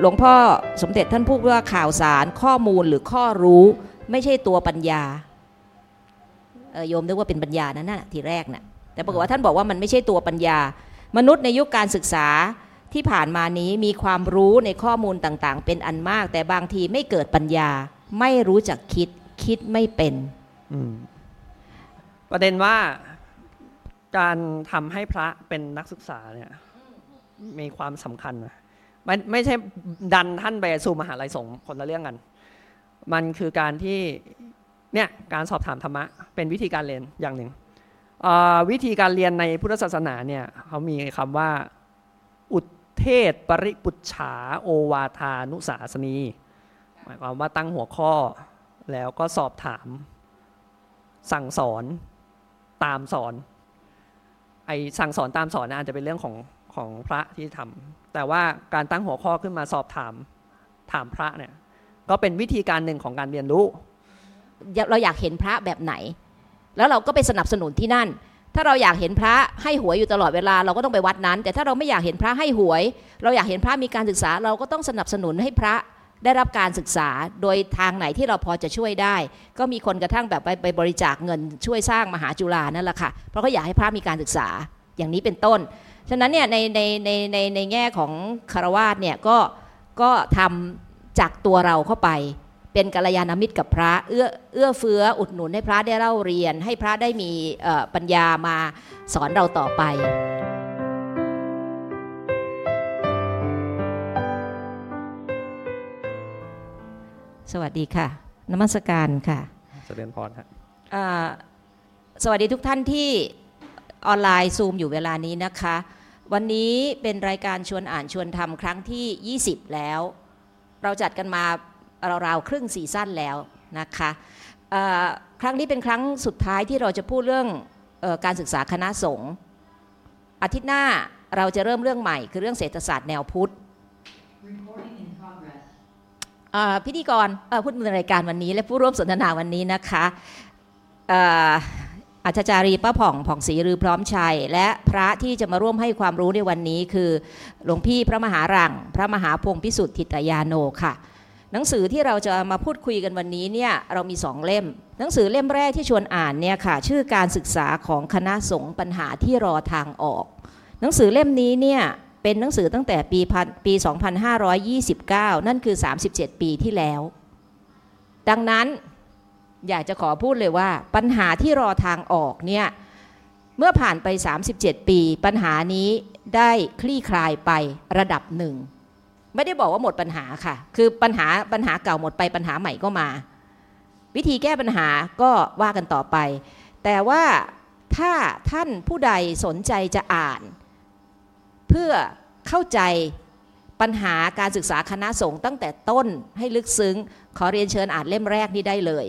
หลวงพ่อสมเด็จท่านพูดว่าข่าวสารข้อมูลหรือข้อรู้ ไม่ใช่ตัวปัญญาเออโยมนึกว่าเป็นปัญญานั่นน่ะทีแรกน่ะแต่ปรากฏว่าท่านบอกว่ามันไม่ใช่ตัวปัญญา มนุษย์ในยุคการศึกษาที่ผ่านมานี้มีความรู้ในข้อมูลต่างๆ เป็นอันมาก แต่บางทีไม่เกิดปัญญา ไม่รู้จักคิดคิดไม่เป็นประเด็นว่าการทำให้พระเป็นนักศึกษาเนี่ยมีความสำคัญนะ ไม่ไม่ใช่ดันท่านไปสู่มหาลัยสงฆ์คนละเรื่องกัน มันคือการที่เนี่ยการสอบถามธรรมะเป็นวิธีการเรียนอย่างหนึ่งวิธีการเรียนในพุทธศาสนาเนี่ยเขามีคำว่า อุทเทศปริปุจฉาโอวาทานุสาสนีหมายความว่าตั้งหัวข้อแล้วก็สอบถาม สั่งสอนตามสอนไอสั่งสอนตามสอนนะอาจจะเป็นเรื่องของ ของพระที่ทำแต่ว่าการตั้งหัวข้อขึ้นมาสอบถามถามพระเนี่ย ก็เป็นวิธีการหนึ่งของการเรียนรู้ เราอยากเห็นพระแบบไหน แล้วเราก็ไปสนับสนุนที่นั่น ถ้าเราอยากเห็นพระให้หวยอยู่ตลอดเวลาเราก็ต้องไปวัดนั้น แต่ถ้าเราไม่อยากเห็นพระให้หวย เราอยากเห็นพระมีการศึกษา เราก็ต้องสนับสนุนให้พระได้รับการศึกษาโดยทางไหนที่เราพอจะช่วยได้ ก็มีคนกระทั่งแบบไปไปบริจาคเงินช่วยสร้างมหาจุฬานั่นแหละค่ะเพราะเขาอยากให้พระมีการศึกษาอย่างนี้เป็นต้น ฉะนั้นเนี่ยในในในในในแง่ของคารวาสเนี่ยก็ก็ทำจากตัวเราเข้าไป เป็นกัลยาณมิตรกับพระเอื้อเอื้อเฟื้ออุดหนุนให้พระได้เล่าเรียน ให้พระได้มีเอ่อปัญญามาสอนเราต่อไปสวัสดีค่ะนมัสการค่ะเจริญพรครับอ่าสวัสดีทุกท่านที่ออนไลน์ซูมอยู่เวลานี้นะคะ วันนี้เป็นรายการชวนอ่านชวนทำครั้งที่ 20 แล้ว เราจัดกันมาราวๆครึ่งซีซั่นแล้วนะคะเอ่อครั้งนี้เป็นครั้งสุดท้ายที่เราจะพูดเรื่องเออการศึกษาคณะสงฆ์อาทิตย์หน้าเราจะเริ่มเรื่องใหม่ คือเรื่องเศรษฐศาสตร์แนวพุทธอ่าพิธีกรเอ่อพูดในรายการวันนี้และผู้ร่วมสนทนาวันนี้นะคะเอาจารย์จารีป้าผ่องผ่องศรีรือพร้อมชัย และพระที่จะมาร่วมให้ความรู้ในวันนี้คือ หลวงพี่พระมหารัง พระมหาพงพิสุทธิ์ทิตยาโนค่ะ หนังสือที่เราจะมาพูดคุยกันวันนี้เนี่ยเรามีสองเล่ม หนังสือเล่มแรกที่ชวนอ่านเนี่ยค่ะ ชื่อการศึกษาของคณะสงฆ์ปัญหาที่รอทางออก หนังสือเล่มนี้เนี่ยเป็นหนังสือตั้งแต่ปีพันปี 2529 นั่นคือ 37 ปีที่แล้ว ดังนั้น อยากจะขอพูดเลยว่าปัญหาที่รอทางออกเนี่ยเมื่อผ่านไป 37 ปี ปัญหานี้ได้คลี่คลายไประดับหนึ่ง ไม่ได้บอกว่าหมดปัญหาค่ะ คือปัญหาปัญหาเก่าหมดไปปัญหาใหม่ก็มา วิธีแก้ปัญหาก็ว่ากันต่อไป แต่ว่าถ้าท่านผู้ใดสนใจจะอ่าน เพื่อเข้าใจปัญหาการศึกษาคณะสงฆ์ตั้งแต่ต้นให้ลึกซึ้ง ขอเรียนเชิญอ่านเล่มแรกนี้ได้เลย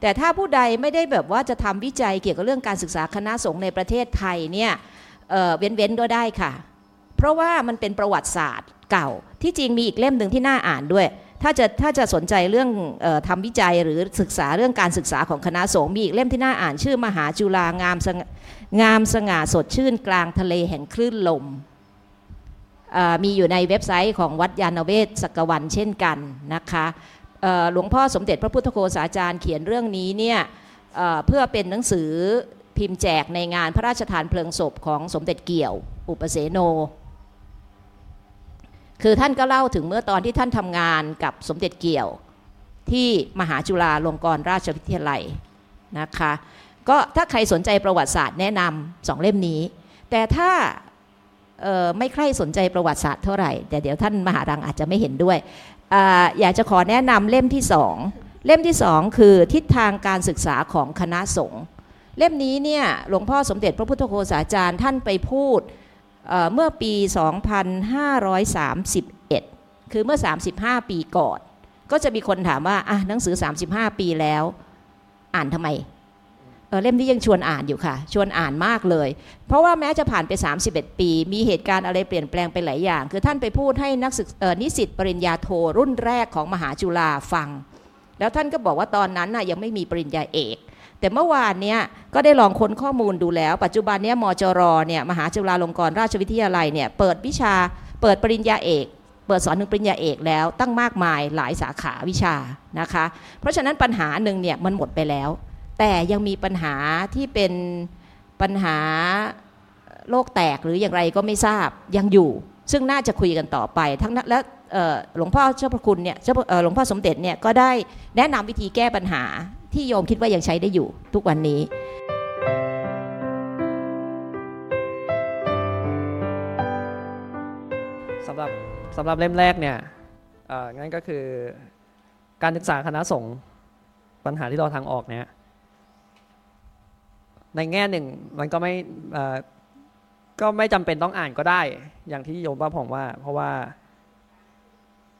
แต่ถ้าผู้ใดไม่ได้แบบว่าจะทำวิจัยเกี่ยวกับเรื่องการศึกษาคณะสงฆ์ในประเทศไทยเนี่ยเอ่อเว้นๆก็ได้ค่ะ เพราะว่ามันเป็นประวัติศาสตร์เก่า ที่จริงมีอีกเล่มหนึ่งที่น่าอ่านด้วย ถ้าจะถ้าจะสนใจเรื่องออทำวิจัยหรือศึกษาเรื่องการศึกษาของคณะสงฆ์มีอีกเล่มที่น่าอ่านชื่อมหาจุฬางามงงามสง่าสดชื่นกลางทะเลแห่งคลื่นลมมีอยู่ในเว็บไซต์ของวัดยานเวศสกวันเช่นกันนะคะ หลวงพ่อสมเด็จพระพุทธโฆษาจารย์เขียนเรื่องนี้เนี่ยเเพื่อเป็นหนังสือพิมพ์แจกในงานพระราชทานเพลิงศพของสมเด็จเกี่ยว อุปเสโน คือท่านก็เล่าถึงเมื่อตอนที่ท่านทำงานกับสมเด็จเกี่ยว ที่มหาจุฬาลงกรณราชวิทยาลัยนะคะก็ถ้าใครสนใจประวัติศาสตร์แนะนำสองเล่มนี้ แต่ถ้า ไม่ใคร่สนใจประวัติศาสตร์เท่าไหร่ แต่เดี๋ยวท่านมหารังอาจจะไม่เห็นด้วยออยากจะขอแนะนำเล่มที่สองเล่มที่สองคือทิศทางการศึกษาของคณะสงฆ์เล่มนี้เนี่ยหลวงพ่อสมเด็จพระพุทธโฆษาจารย์ท่านไปพูดเอ่อเมื่อปี 2531 คือเมื่อ 35 ปีก่อน ก็จะมีคนถามว่าอะหนังสือ 35 ปีแล้ว อ่านทำไม เล่มนี้ยังชวนอ่านอยู่ค่ะ ชวนอ่านมากเลย เพราะว่าแม้จะผ่านไป 31 ปี มีเหตุการณ์อะไรเปลี่ยนแปลงไปหลายอย่าง คือท่านไปพูดให้นักศึกนิสิตปริญญาโทรุ่นแรกของมหาจุฬาฟัง แล้วท่านก็บอกว่าตอนนั้นน่ะยังไม่มีปริญญาเอก แต่เมื่อวานเนี้ยก็ได้ลองค้นข้อมูลดูแล้ว ปัจจุบันเนี้ยมจรเนี่ยมหาจุฬาลงกรณราชวิทยาลัยเนี่ยเปิดวิชาเปิดปริญญาเอกเปิดสอนถึงปริญญาเอกแล้วตั้งมากมายหลายสาขาวิชานะคะ เพราะฉะนั้นปัญหาหนึ่งเนี่ยมันหมดไปแล้ว แต่ยังมีปัญหาที่เป็นปัญหาโลกแตกหรืออย่างไรก็ไม่ทราบยังอยู่ ซึ่งน่าจะคุยกันต่อไป ทั้งนั้นและหลวงพ่อเจ้าพระคุณเนี่ยหลวงพ่อสมเด็จเนี่ยก็ได้แนะนำวิธีแก้ปัญหาที่โยมคิดว่ายังใช้ได้อยู่ทุกวันนี้สำหรับสำหรับเล่มแรกเนี่ยงั้นก็คือการศึกษาคณะสงฆ์ปัญหาที่ราทางออกเนี่ย ในแง่หนึ่งมันก็ไม่ก็ไม่จำเป็นต้องอ่านก็ได้ อย่างที่โยมป้าผ่องว่า เพราะว่า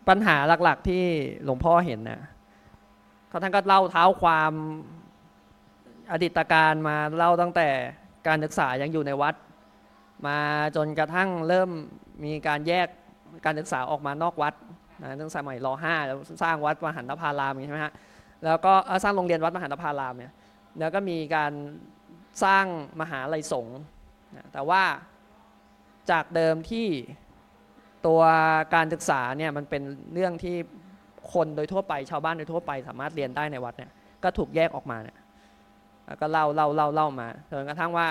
ปัญหาหลัก ๆ ที่หลวงพ่อเห็นเนี่ยเขาท่านก็เล่าเท้าความอดีตการมาเล่าตั้งแต่การศึกษายังอยู่ในวัด มาจนกระทั่งเริ่มมีการแยกการศึกษาออกมานอกวัดนะตั้งสมัยรห้าแล้วสร้างวัดมหันตพารามใช่ไหมฮะแล้วก็สร้างโรงเรียนวัดมหันตพารามเนี่ยแล้วก็มีการ สร้างมหาลัยสงฆ์แต่ว่าจากเดิมที่ตัวการศึกษาเนี่ยมันเป็นเรื่องที่คนโดยทั่วไปชาวบ้านโดยทั่วไป สามารถเรียนได้ในวัดเนี่ยก็ถูกแยกออกมาเนี่ยแล้วก็เล่าเล่าเล่าเล่ามาจนกระทั่งว่า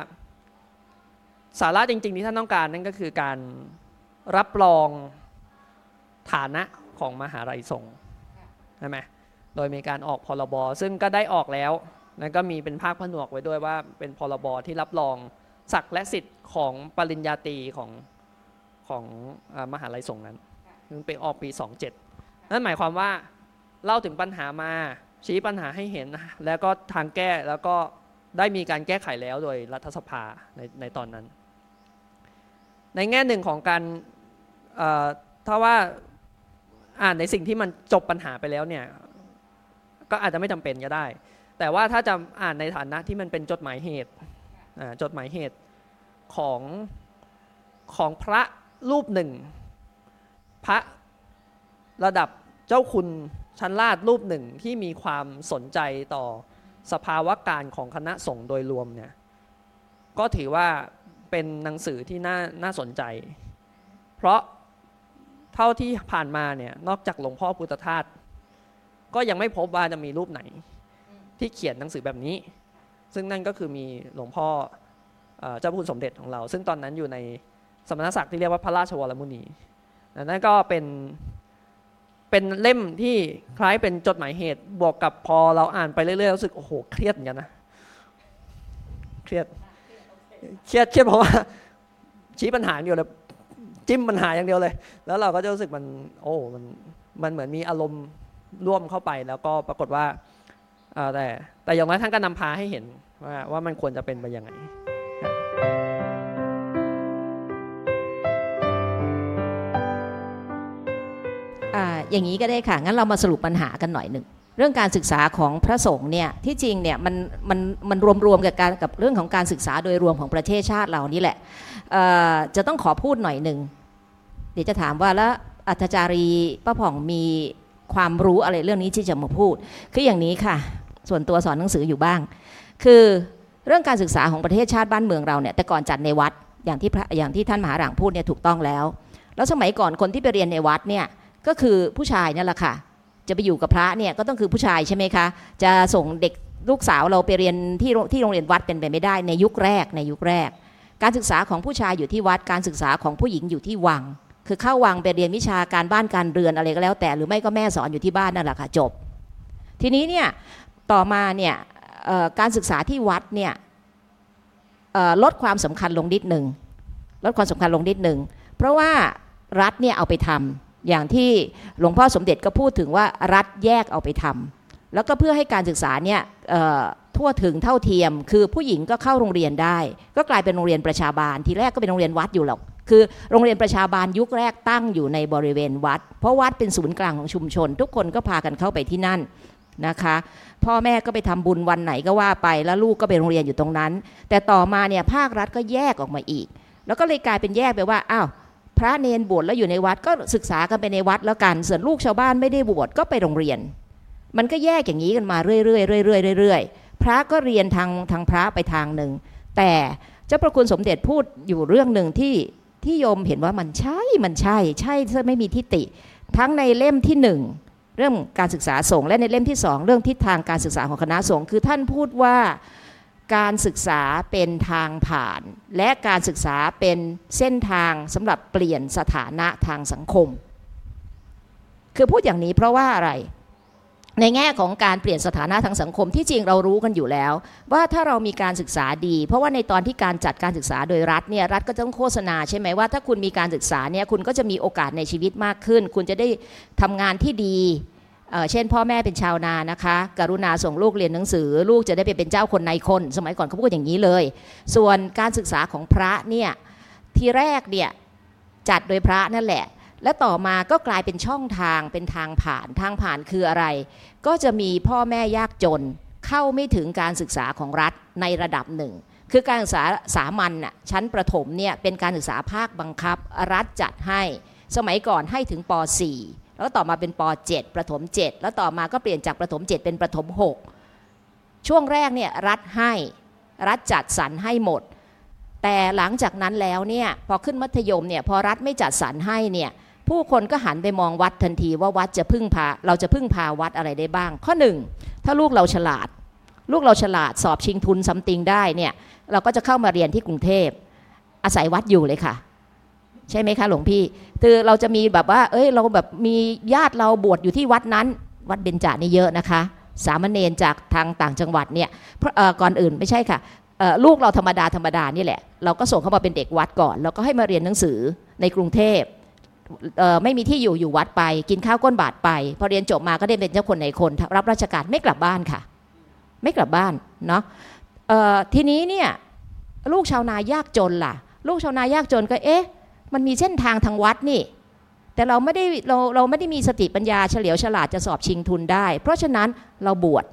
สาระจริง ๆ ที่ท่านต้องการนั่นก็คือการรับรองฐานะของมหาลัยสงฆ์ใช่ไหมโดยมีการออกพรบซึ่งก็ได้ออกแล้ว แล้วก็มีเป็นภาคผนวกไว้ด้วยว่าเป็นพรบที่รับรองศักดิ์และสิทธิ์ของปริญญาตรีของของอมหาลัยสงฆ์นั้นซึ่งเป็นออกปี 27 นั่นหมายความว่าเล่าถึงปัญหามาชี้ปัญหาให้เห็น แล้วก็ทางแก้แล้วก็ได้มีการแก้ไขแล้วโดยรัฐสภาในในตอนนั้น ในแง่หนึ่งของการถ้าว่าอ่านในสิ่งที่มันจบปัญหาไปแล้วเนี่ยก็อาจจะไม่จำเป็นก็ได้ แต่ว่าถ้าจะอ่านในฐานะที่มันเป็นจดหมายเหตุจดหมายเหตุของของพระรูปหนึ่ง พระระดับเจ้าคุณชั้นลาดรูปหนึ่งที่มีความสนใจต่อสภาวะการของคณะสงฆ์โดยรวมเนี่ยก็ถือว่าเป็นหนังสือที่น่าน่าสนใจ เพราะเท่าที่ผ่านมาเนี่ยนอกจากหลวงพ่อพุทธทาสก็ยังไม่พบว่าจะมีรูปไหน ที่เขียนหนังสือแบบนี้ ซึ่งนั่นก็คือมีหลวงพ่อเอเจ้าคุณสมเด็จของเรา ซึ่งตอนนั้นอยู่ในสมณศักดิ์ที่เรียกว่าพระราชวรมุนีนั่นก็เป็นเป็นเล่มที่คล้ายเป็นจดหมายเหตุบวกกับพอเราอ่านไปเรื่อยๆรู้สึกโอ้โหเครียดเหมือนกันนะเครียดเครียดเครียดเพราะว่าชี้ปัญหาอย่างเดียวเลยจิ้มปัญหาอย่างเดียวเลย แล้วเราก็จะรู้สึกมัน โอ้มันมันเหมือนมีอารมณ์ร่วมเข้าไป แล้วก็ปรากฏว่า แต่แต่อย่างน้อยท่านก็นำพาให้เห็นว่าว่ามันควรจะเป็นไปยังไงอย่างนี้ก็ได้ค่ะ งั้นเรามาสรุปปัญหากันหน่อยหนึ่ง เรื่องการศึกษาของพระสงฆ์เนี่ย ที่จริงเนี่ยมันมันมันรวมๆกับการกับเรื่องของการศึกษาโดยรวมของประเทศชาติเรานี่แหละจะต้องขอพูดหน่อยหนึ่ง เดี๋ยวจะถามว่าแล้วอัธจารีป้าผ่องมีความรู้อะไรเรื่องนี้ที่จะมาพูด คืออย่างนี้ค่ะ ส่วนตัวสอนหนังสืออยู่บ้าง คือเรื่องการศึกษาของประเทศชาติบ้านเมืองเราเนี่ยแต่ก่อนจัดในวัดอย่างที่พระอย่างที่ท่านมหาหลังพูดเนี่ยถูกต้องแล้ว แล้วสมัยก่อนคนที่ไปเรียนในวัดเนี่ยก็คือผู้ชายนั่นแหละค่ะ จะไปอยู่กับพระเนี่ยก็ต้องคือผู้ชายใช่ไหมคะ จะส่งเด็กลูกสาวเราไปเรียนที่ที่โรงเรียนวัดเป็นไปไม่ได้ในยุคแรกในยุคแรก การศึกษาของผู้ชายอยู่ที่วัดการศึกษาของผู้หญิงอยู่ที่วัง คือเข้าวังไปเรียนวิชาการบ้านการเรือนอะไรก็แล้วแต่หรือไม่ก็แม่สอนอยู่ที่บ้านนั่นแหละค่ะจบ ทีนี้เนี่ย ต่อมาเนี่ยการศึกษาที่วัดเนี่ยลดความสำคัญลงนิดหนึ่งลดความสำคัญลงนิดหนึ่งเพราะว่ารัฐเนี่ยเอาไปทำอย่างที่หลวงพ่อสมเด็จก็พูดถึงว่ารัฐแยกเอาไปทำแล้วก็เพื่อให้การศึกษาเนี่ยทั่วถึงเท่าเทียม คือผู้หญิงก็เข้าโรงเรียนได้ ก็กลายเป็นโรงเรียนประชาบาลทีแรกก็เป็นโรงเรียนวัดอยู่หรอกคือโรงเรียนประชาบาลยุคแรกตั้งอยู่ในบริเวณวัด เพราะวัดเป็นศูนย์กลางของชุมชน ทุกคนก็พากันเข้าไปที่นั่น นะคะ พ่อแม่ก็ไปทำบุญวันไหนก็ว่าไป แล้วลูกก็ไปโรงเรียนอยู่ตรงนั้น แต่ต่อมาเนี่ยภาครัฐก็แยกออกมาอีก แล้วก็เลยกลายเป็นแยกไปว่าอ้าวพระเนนบวชแล้วอยู่ในวัดก็ศึกษากันไปในวัดแล้วกันส่วนลูกชาวบ้านไม่ได้บวชก็ไปโรงเรียน มันก็แยกอย่างนี้กันมาเรื่อยๆเรื่อยๆเรื่อยๆพระก็เรียนทางทางพระไปทางหนึ่งแต่เจ้าประคุณสมเด็จพูดอยู่เรื่องหนึ่งที่ที่โยมเห็นว่ามันใช่มันใช่ ใช่ซะไม่มีทิฏฐิทั้งในเล่มที่หนึ่ง เรื่องการศึกษาสงฆ์และในเล่มที่สองเรื่องทิศทางการศึกษาของคณะสงฆ์คือท่านพูดว่าการศึกษาเป็นทางผ่าน และการศึกษาเป็นเส้นทางสำหรับเปลี่ยนสถานะทางสังคม คือพูดอย่างนี้เพราะว่าอะไร ในแง่ของการเปลี่ยนสถานะทางสังคมที่จริงเรารู้กันอยู่แล้ว ว่าถ้าเรามีการศึกษาดี เพราะว่าในตอนที่การจัดการศึกษาโดยรัฐเนี่ยรัฐก็ต้องโฆษณาใช่ไหมว่าถ้าคุณมีการศึกษาเนี่ยคุณก็จะมีโอกาสในชีวิตมากขึ้น คุณจะได้ทำงานที่ดีเเช่น พ่อแม่เป็นชาวนานะคะ กรุณาส่งลูกเรียนหนังสือ ลูกจะได้ไปเป็นเจ้าคนในคน สมัยก่อนเขาพูดอย่างนี้เลย ส่วนการศึกษาของพระเนี่ยทีแรกเนี่ยจัดโดยพระนั่นแหละ และต่อมาก็กลายเป็นช่องทางเป็นทางผ่านทางผ่านคืออะไร ก็จะมีพ่อแม่ยากจน เข้าไม่ถึงการศึกษาของรัฐในระดับหนึ่ง คือการศึกษาสามัญน่ะชั้นประถมเนี่ยเป็นการศึกษาภาคบังคับ รัฐจัดให้ สมัยก่อนให้ถึงป .4 แล้วต่อมาเป็นป .7 ประถม 7 แล้วต่อมาก็เปลี่ยนจากประถม 7 เป็นประถม 6 ช่วงแรกเนี่ยรัฐให้รัฐจัดสรรให้หมดแต่หลังจากนั้นแล้วเนี่ยพอขึ้นมัธยมเนี่ยพอรัฐไม่จัดสรรให้เนี่ย ผู้คนก็หันไปมองวัดทันทีว่าวัดจะพึ่งพาเราจะพึ่งพาวัดอะไรได้บ้าง ข้อหนึ่งถ้าลูกเราฉลาด ลูกเราฉลาดสอบชิงทุนซัมติงได้เนี่ยเราก็จะเข้ามาเรียนที่กรุงเทพอาศัยวัดอยู่เลยค่ะใช่ไหมคะหลวงพี่คือเราจะมีแบบว่า เอ้ยเราแบบมีญาติเราบวชอยู่ที่วัดนั้น วัดเบญจานี่เยอะนะคะ สามเณรจากทางต่างจังหวัดเนี่ยก่อนอื่นไม่ใช่ค่ะลูกเราธรรมดาธรรมดานี่แหละ เราก็ส่งเข้ามาเป็นเด็กวัดก่อน แล้วก็ให้มาเรียนหนังสือในกรุงเทพ ไม่มีที่อยู่อยู่วัดไป กินข้าวก้นบาทไป พอเรียนจบมาก็ได้เป็นเจ้าคนในคนรับราชการไม่กลับบ้านค่ะ ไม่กลับบ้านเนาะทีนี้เนี่ยลูกชาวนายากจนล่ะ ลูกชาวนายากจนก็เอ๊ะ มันมีเส้นทางทางวัดนี่ แต่เราไม่ได้เราเราไม่ได้มีสติปัญญาเฉลียวฉลาดจะสอบชิงทุนได้ เพราะฉะนั้นเราบวช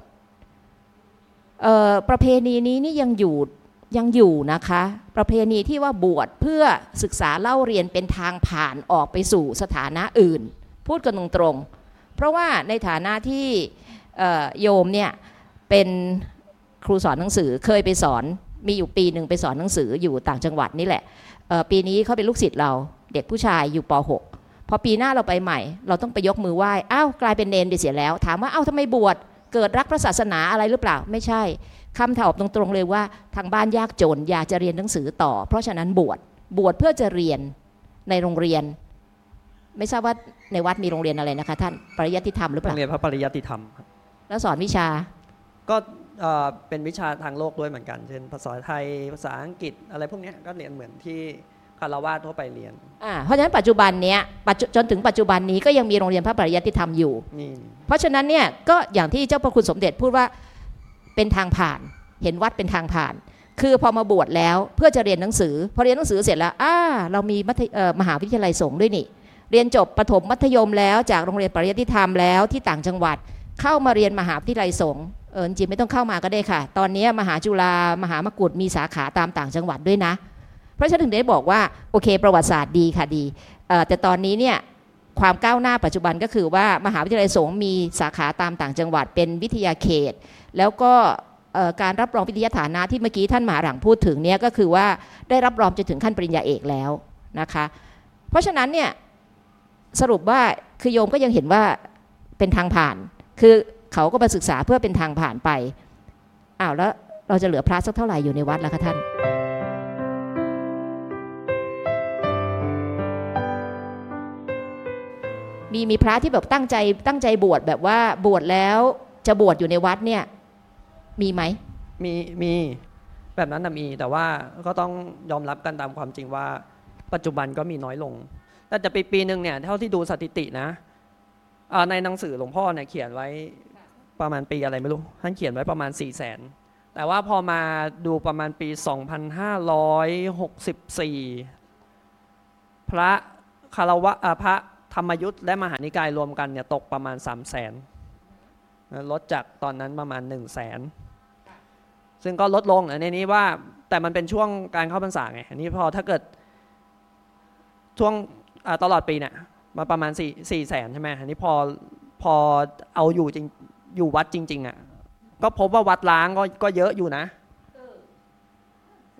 ประเพณีนี้นี่ยังอยู่ ยังอยู่นะคะ ประเพณีที่ว่าบวชเพื่อศึกษาเล่าเรียนเป็นทางผ่านออกไปสู่สถานะอื่น พูดกันตรงๆ เพราะว่าในฐานะที่โยมเนี่ยเป็นครูสอนหนังสือเคยไปสอนมีอยู่ปีหนึ่งไปสอนหนังสืออยู่ต่างจังหวัดนี่แหละปีนี้เขาเป็นลูกศิษย์เราเด็กผู้ชายอยู่ป .6 พอปีหน้าเราไปใหม่ เราต้องไปยกมือไหว้อ้าวกลายเป็นเนนไปเสียแล้ว ถามว่าอ้าวทำไมบวชเกิดรักพระศาสนาอะไรหรือเปล่าไม่ใช่ คำตอบตรงๆเลยว่าทางบ้านยากจนอยากจะเรียนหนังสือต่อ เพราะฉะนั้นบวชบวชเพื่อจะเรียนในโรงเรียน ไม่ทราบว่าในวัดมีโรงเรียนอะไรนะคะ ท่านปริยัติธรรมหรือเปล่าโรงเรียนพระปริยัติธรรมแล้วสอนวิชาก็เป็นวิชาทางโลกด้วยเหมือนกัน เช่น ภาษาไทยภาษาอังกฤษอะไรพวกนี้ก็เรียนเหมือนที่คารวะทั่วไปเรียนอ่าเพราะฉะนั้นปัจจุบันเนี้ยจนถึงปัจจุบันนี้ก็ยังมีโรงเรียนพระปริยัติธรรมอยู่ เพราะฉะนั้นเนี่ยก็อย่างที่เจ้าพระคุณสมเด็จพูดว่า เป็นทางผ่าน เห็นวัดเป็นทางผ่าน คือพอมาบวชแล้วเพื่อจะเรียนหนังสือ พอเรียนหนังสือเสร็จแล้วอ่าเรามีมหาวิทยาลัยสงฆ์ด้วยนี่ เรียนจบประถมมัธยมแล้วจากโรงเรียนปริยัติธรรมแล้วที่ต่างจังหวัดเข้ามาเรียนมหาวิทยาลัยสงฆ์เออจริงไม่ต้องเข้ามาก็ได้ค่ะ ตอนนี้มหาจุฬามหามกุฏมีสาขาตามต่างจังหวัดด้วยนะ เพราะฉะนั้นถึงได้บอกว่าโอเค ประวัติศาสตร์ดีค่ะดีแต่ตอนนี้เนี่ย ความก้าวหน้าปัจจุบันก็คือว่ามหาวิทยาลัยสงฆ์มีสาขาตามต่างจังหวัดเป็นวิทยาเขต แล้วก็การรับรองวิทยาฐานะที่เมื่อกี้ท่านมหาหลังพูดถึงเนี่ยก็คือว่าได้รับรองจนถึงขั้นปริญญาเอกแล้วนะคะเพราะฉะนั้นเนี่ยสรุปว่าคือโยมก็ยังเห็นว่าเป็นทางผ่าน คือเขาก็มาศึกษาเพื่อเป็นทางผ่านไปอ้าวแล้วเราจะเหลือพระสักเท่าไหร่อยู่ในวัดแล่ะคะท่าน มีมีพระที่แบบตั้งใจตั้งใจบวชแบบว่าบวชแล้วจะบวชอยู่ในวัดเนี่ย มีไหมมีมีแบบนั้นมีแต่ว่าก็ต้องยอมรับกันตามความจริงว่า ปัจจุบันก็มีน้อยลง แต่จะปีปีหนึ่งเนี่ยเท่าที่ดูสถิตินะในหนังสือหลวงพ่อเนี่ยเขียนไว้ประมาณปีอะไรไม่รู้ท่านเขียนไว้ประมาณ4ี่แสนแต่ว่าพอมาดูประมาณปี 2564 พระคารวะอาพระ ธรรมยุทธ์และมหานิกายรวมกันเนี่ยตกประมาณ 3 0 0แสนลดจากตอนนั้นประมาณ 1 0 0 0 0แสนซึ่งก็ลดลงในนี้ว่าแต่มันเป็นช่วงการเข้าพรรษาไงอันนี้พอถ้าเกิดช่วงตลอดปีเนี่ยมาประมาณ4 4แสนใช่ไหมอันนี้พอพอเอาอยู่จริงอยู่วัดจริง ๆอะก็พบว่าวัดล้างก็ก็เยอะอยู่นะ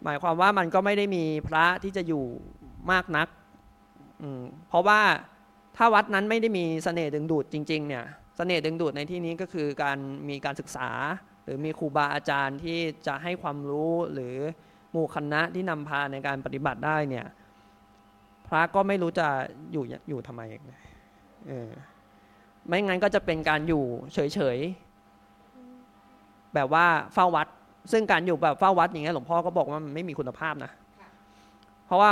หมายความว่ามันก็ไม่ได้มีพระที่จะอยู่มากนักเพราะว่า ถ้าวัดนั้นไม่ได้มีเสน่ห์ดึงดูดจริง ๆ เนี่ยเสน่ห์ดึงดูดในที่นี้ก็คือการมีการศึกษา หรือมีครูบาอาจารย์ที่จะให้ความรู้หรือหมู่คณะที่นำพาในการปฏิบัติได้เนี่ย พระก็ไม่รู้จะอยู่อยู่ทำไมเออไม่งั้นก็จะเป็นการอยู่เฉยๆแบบว่าเฝ้าวัด ซึ่งการอยู่แบบเฝ้าวัดอย่างเงี้ยหลวงพ่อก็บอกว่ามันไม่มีคุณภาพนะ เพราะว่า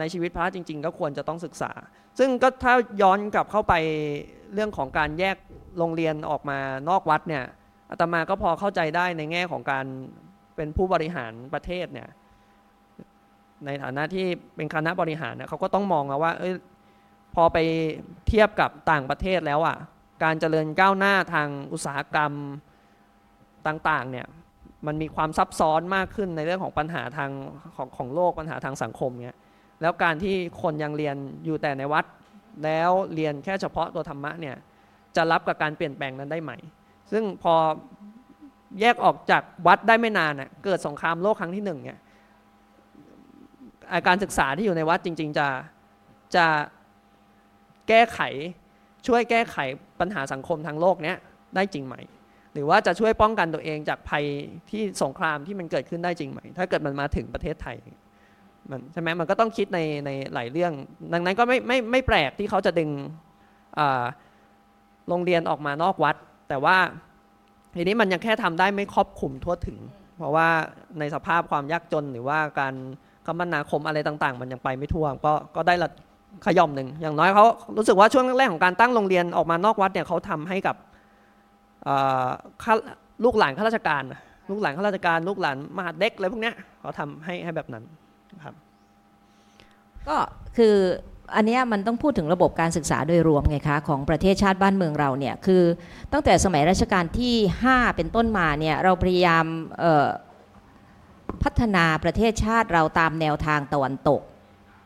ในชีวิตพระจริง ๆ ก็ควรจะต้องศึกษา ซึ่งก็ถ้าย้อนกลับเข้าไปเรื่องของการแยกโรงเรียนออกมานอกวัดเนี่ยอาตมาก็พอเข้าใจได้ในแง่ของการเป็นผู้บริหารประเทศเนี่ย ในฐานะที่เป็นคณะบริหารเนี่ยเขาก็ต้องมองว่าเอยพอไปเทียบกับต่างประเทศแล้วอะ การเจริญก้าวหน้าทางอุตสาหกรรมต่างๆเนี่ยมันมีความซับซ้อนมากขึ้นในเรื่องของปัญหาทางของของโลกปัญหาทางสังคมเนี่ย แล้วการที่คนยังเรียนอยู่แต่ในวัด แล้วเรียนแค่เฉพาะตัวธรรมะเนี่ยจะรับกับการเปลี่ยนแปลงนั้นได้ไหม ซึ่งพอแยกออกจากวัดได้ไม่นานเน่ยเกิดสงครามโลกครั้งที่หนึ่งเนี่ยการศึกษาที่อยู่ในวัดจริง ๆ จะจะแก้ไขช่วยแก้ไขปัญหาสังคมทางโลกเนี้ยได้จริงไหม หรือว่าจะช่วยป้องกันตัวเองจากภัยที่สงครามที่มันเกิดขึ้นได้จริงไหม ถ้าเกิดมันมาถึงประเทศไทย มันใช่ไหมมันก็ต้องคิดในในหลายเรื่อง ดังนั้นก็ไม่ไม่ไม่แปลกที่เขาจะดึงโรงเรียนออกมานอกวัด แต่ว่าทีนี้มันยังแค่ทำได้ไม่ครอบคลุมทั่วถึง เพราะว่าในสภาพความยากจนหรือว่าการคมนาคมอะไรต่างๆ มันยังไปไม่ทั่วก็ก็ได้ละขย่อมหนึ่งอย่างน้อยเขารู้สึกว่าช่วงแรกๆของการตั้งโรงเรียนออกมานอกวัดเนี่ยเขาทำให้กับลูกหลานข้าราชการ ลูกหลานข้าราชการ ลูกหลานมหาเด็กอะไรพวกนี้เขาทำให้ให้แบบนั้น ครับ ก็คืออันนี้มันต้องพูดถึงระบบการศึกษาโดยรวมไงคะ ของประเทศชาติบ้านเมืองเราเนี่ย คือตั้งแต่สมัยรัชกาลที่ 5 เป็นต้นมาเนี่ย เราพยายามพัฒนาประเทศชาติเราตามแนวทางตะวันตก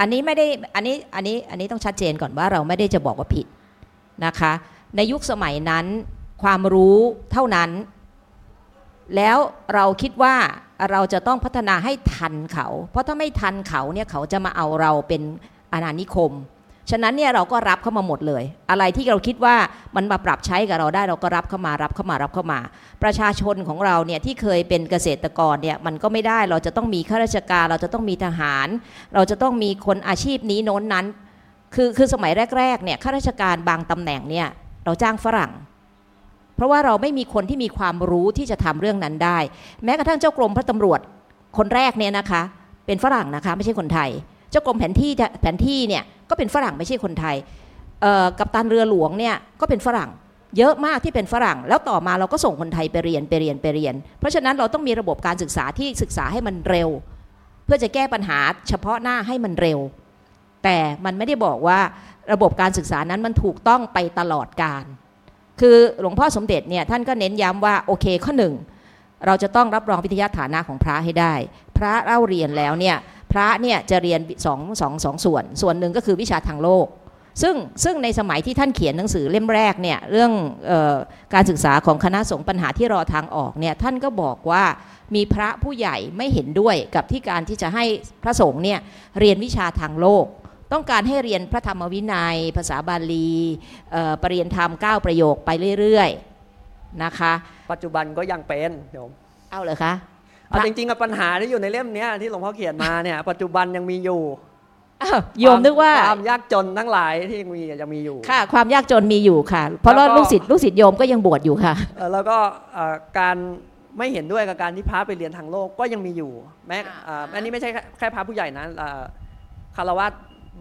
อันนี้ไม่ได้อันนี้อันนี้อันนี้ต้องชัดเจนก่อนว่าเราไม่ได้จะบอกว่าผิดนะคะ ในยุคสมัยนั้นความรู้เท่านั้น แล้วเราคิดว่าเราจะต้องพัฒนาให้ทันเขา เพราะถ้าไม่ทันเขาเนี่ยเขาจะมาเอาเราเป็นอาณานิคม ฉะนั้นเนี่ยเราก็รับเข้ามาหมดเลย อะไรที่เราคิดว่ามันมาปรับใช้กับเราได้เราก็รับเข้ามารับเข้ามารับเข้ามา ประชาชนของเราเนี่ยที่เคยเป็นเกษตรกรเนี่ยมันก็ไม่ได้เราจะต้องมีข้าราชการ เราจะต้องมีทหาร เราจะต้องมีคนอาชีพนี้โน้นนั้น คือคือสมัยแรกๆเนี่ยข้าราชการบางตำแหน่งเนี่ยเราจ้างฝรั่ง เพราะว่าเราไม่มีคนที่มีความรู้ที่จะทำเรื่องนั้นได้ แม้กระทั่งเจ้ากรมพระตำรวจคนแรกเนี่ยนะคะ เป็นฝรั่งนะคะไม่ใช่คนไทย เจ้ากรมแผนที่แผนที่เนี่ยก็เป็นฝรั่งไม่ใช่คนไทยกัปตันเรือหลวงเนี่ยก็เป็นฝรั่งเยอะมากที่เป็นฝรั่ง แล้วต่อมาเราก็ส่งคนไทยไปเรียนไปเรียนไปเรียน เพราะฉะนั้นเราต้องมีระบบการศึกษาที่ศึกษาให้มันเร็ว เพื่อจะแก้ปัญหาเฉพาะหน้าให้มันเร็ว แต่มันไม่ได้บอกว่าระบบการศึกษานั้นมันถูกต้องไปตลอดการ คือหลวงพ่อสมเด็จเนี่ยท่านก็เน้นย้ำว่าโอเคข้อหนึ่งเราจะต้องรับรองวิทยาฐานะของพระให้ได้ พระเล่าเรียนแล้วเนี่ยพระเนี่ยจะเรียนสองสองสองส่วน ส่วนหนึ่งก็คือวิชาทางโลก ซึ่งซึ่งในสมัยที่ท่านเขียนหนังสือเล่มแรกเนี่ยเรื่องออการศึกษาของคณะสงฆ์ปัญหาที่รอทางออกเนี่ยท่านก็บอกว่ามีพระผู้ใหญ่ไม่เห็นด้วยกับที่การที่จะให้พระสงฆ์เนี่ยเรียนวิชาทางโลก ต้องการให้เรียนพระธรรมวินัย ภาษาบาลีปรริยนธรรม 9 ประโยคไปเรื่อยๆนะคะ ปัจจุบันก็ยังเป็นโยมเอาเลยคะเอาจริงๆกับปัญหาที่อยู่ในเล่มนี้ที่หลวงพ่อเขียนมาเนี่ยปัจจุบันยังมีอยู่โยมนึกว่าความยากจนทั้งหลายที่ยังมียังมีอยู่ค่ะ ความยากจนมีอยู่ค่ะ เพราะว่าลูกศิษย์ลูกศิษย์โยมก็ยังบวชอยู่ค่ะ แล้วก็การไม่เห็นด้วยกับการที่พระไปเรียนทางโลกก็ยังมีอยู่ แม้อันนี้ไม่ใช่แค่พระผู้ใหญ่นะคารวะ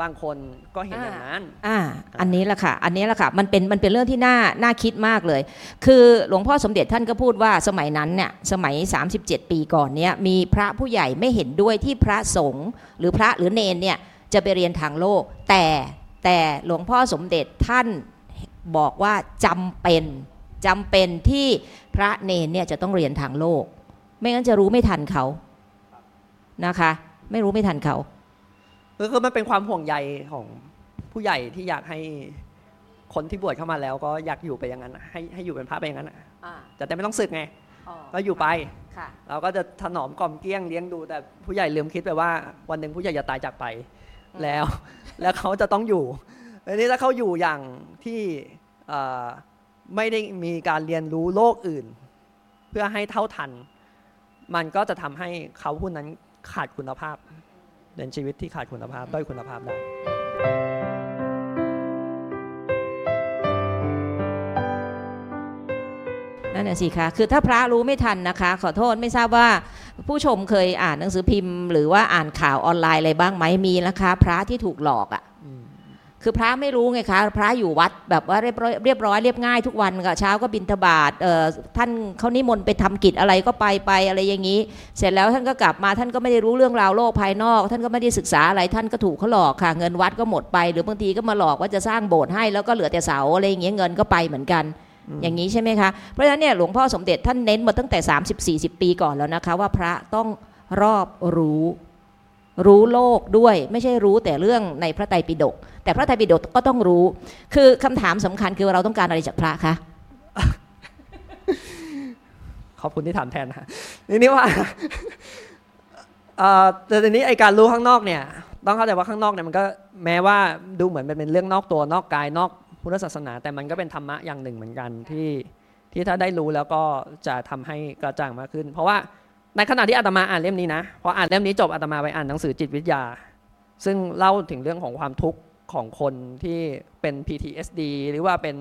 บางคนก็เห็นอย่างนั้นอ่าอันนี้แหละค่ะ อันนี้แหละค่ะ มันเป็น มันเป็นเรื่องที่น่า น่าคิดมากเลย คือหลวงพ่อสมเด็จท่านก็พูดว่าสมัยนั้นเนี่ย สมัย 37 ปีก่อนเนี่ย มีพระผู้ใหญ่ไม่เห็นด้วยที่พระสงฆ์หรือพระหรือเนนเนี่ย จะไปเรียนทางโลก แต่ แต่หลวงพ่อสมเด็จท่านบอกว่าจำเป็นจำเป็นที่พระเนนเนี่ยจะต้องเรียนทางโลก ไม่งั้นจะรู้ไม่ทันเขา นะคะ ไม่รู้ไม่ทันเขา ก็คือมันเป็นความห่วงใยของผู้ใหญ่ที่อยากให้คนที่บวชเข้ามาแล้ว ก็อยากอยู่ไปอย่างนั้นน่ะให้ให้อยู่เป็นพระไปอย่างนั้นน่ะจะได้ไม่ต้องศึกไงก็อยู่ไปค่ะเราก็จะถนอมกล่อมเกลี้ยงเลี้ยงดู แต่ผู้ใหญ่ลืมคิดไปว่า วันหนึ่งผู้ใหญ่จะตายจากไปอืมแล้ว แล้วเขาจะต้องอยู่อันนี้ถ้าเขาอยู่อย่างที่เอ่อไม่ได้มีการเรียนรู้โลกอื่น เพื่อให้เท่าทัน มันก็จะทำให้เขาผู้นั้นขาดคุณภาพ เป็นชีวิตที่ขาดคุณภาพด้อยคุณภาพได้นั่นน่ะสิคะคือถ้าพระรู้ไม่ทันนะคะ ขอโทษไม่ทราบว่าผู้ชมเคยอ่านหนังสือพิมพ์ หรือว่าอ่านข่าวออนไลน์อะไรบ้างไหมมีนะคะ พระที่ถูกหลอกอะ่ะอืม คือพระไม่รู้ไงคะพระอยู่วัดแบบว่าเรียบร้อยเรียบร้อยเรียบง่ายทุกวันก็เช้าก็บิณฑบาตเอ่อท่านเขานิมนต์ไปทำกิจอะไรก็ไปไปอะไรอย่างนี้ เสร็จแล้วท่านก็กลับมาท่านก็ไม่ได้รู้เรื่องราวโลกภายนอก ท่านก็ไม่ได้ศึกษาอะไรท่านก็ถูกเขาหลอกค่ะ เงินวัดก็หมดไป หรือบางทีก็มาหลอกว่าจะสร้างโบสถ์ให้แล้วก็เหลือแต่เสาอะไรอย่างเงี้ยเงินก็ไปเหมือนกันอย่างนี้ใช่ไหมคะเพราะฉะนั้นเนี่ยหลวงพ่อสมเด็จท่านเน้นมาตั้งแต่ 30-40 ปีก่อนแล้วนะคะ ว่าพระต้องรอบรู้ รู้โลกด้วย ไม่ใช่รู้แต่เรื่องในพระไตรปิฎกแต่พระไตรปิฎกก็ต้องรู้ คือคำถามสำคัญคือเราต้องการอะไรจากพระคะขอบคุณที่ถามแทนนะนี่นี่ว่าแต่ทีนี้ไอการรู้ข้างนอกเนี่ย ต้องเข้าใจว่าข้างนอกเนี่ยมันก็แม้ว่าดูเหมือนเป็นเรื่องนอกตัวนอกกายนอกพุทธศาสนา แต่มันก็เป็นธรรมะอย่างหนึ่งเหมือนกันที่ที่ถ้าได้รู้แล้วก็จะทำให้กระจ่างมากขึ้น เพราะว่า ในขณะที่อาตมาอ่านเล่มนี้นะพออ่านเล่มนี้จบอาตมาไปอ่านหนังสือจิตวิทยา ซึ่งเล่าถึงเรื่องของความทุกข์ของคนที่เป็น PTSD หรือว่าเป็น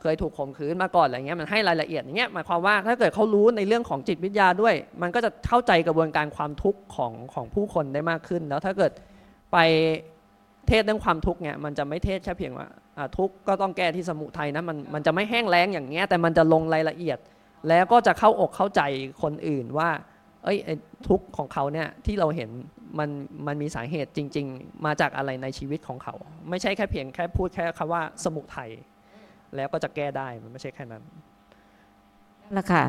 เคยถูกข่มขืนมาก่อนอะไรเงี้ยมันให้รายละเอียดอย่างเงี้ยหมายความว่าถ้าเกิดเขารู้ในเรื่องของจิตวิทยาด้วย มันก็จะเข้าใจกระบวนการความทุกข์ของของผู้คนได้มากขึ้น แล้วถ้าเกิดไปเทศเรื่องความทุกข์เนี่ยมันจะไม่เทศแค่เพียงว่าทุกข์ก็ต้องแก้ที่สมุทัยนะมันมันจะไม่แห้งแล้งอย่างเงี้ยแต่มันจะลงรายละเอียด แล้วก็จะเข้าอกเข้าใจคนอื่นว่า เอ้ยทุกข์ของเขาเนี่ยที่เราเห็นมันมันมีสาเหตุจริง ๆ มาจากอะไรในชีวิตของเขา ไม่ใช่แค่เพียงแค่พูดแค่คำว่าสมุทัยแล้วก็จะแก้ได้มันไม่ใช่แค่นั้นนั่นแหละค่ะ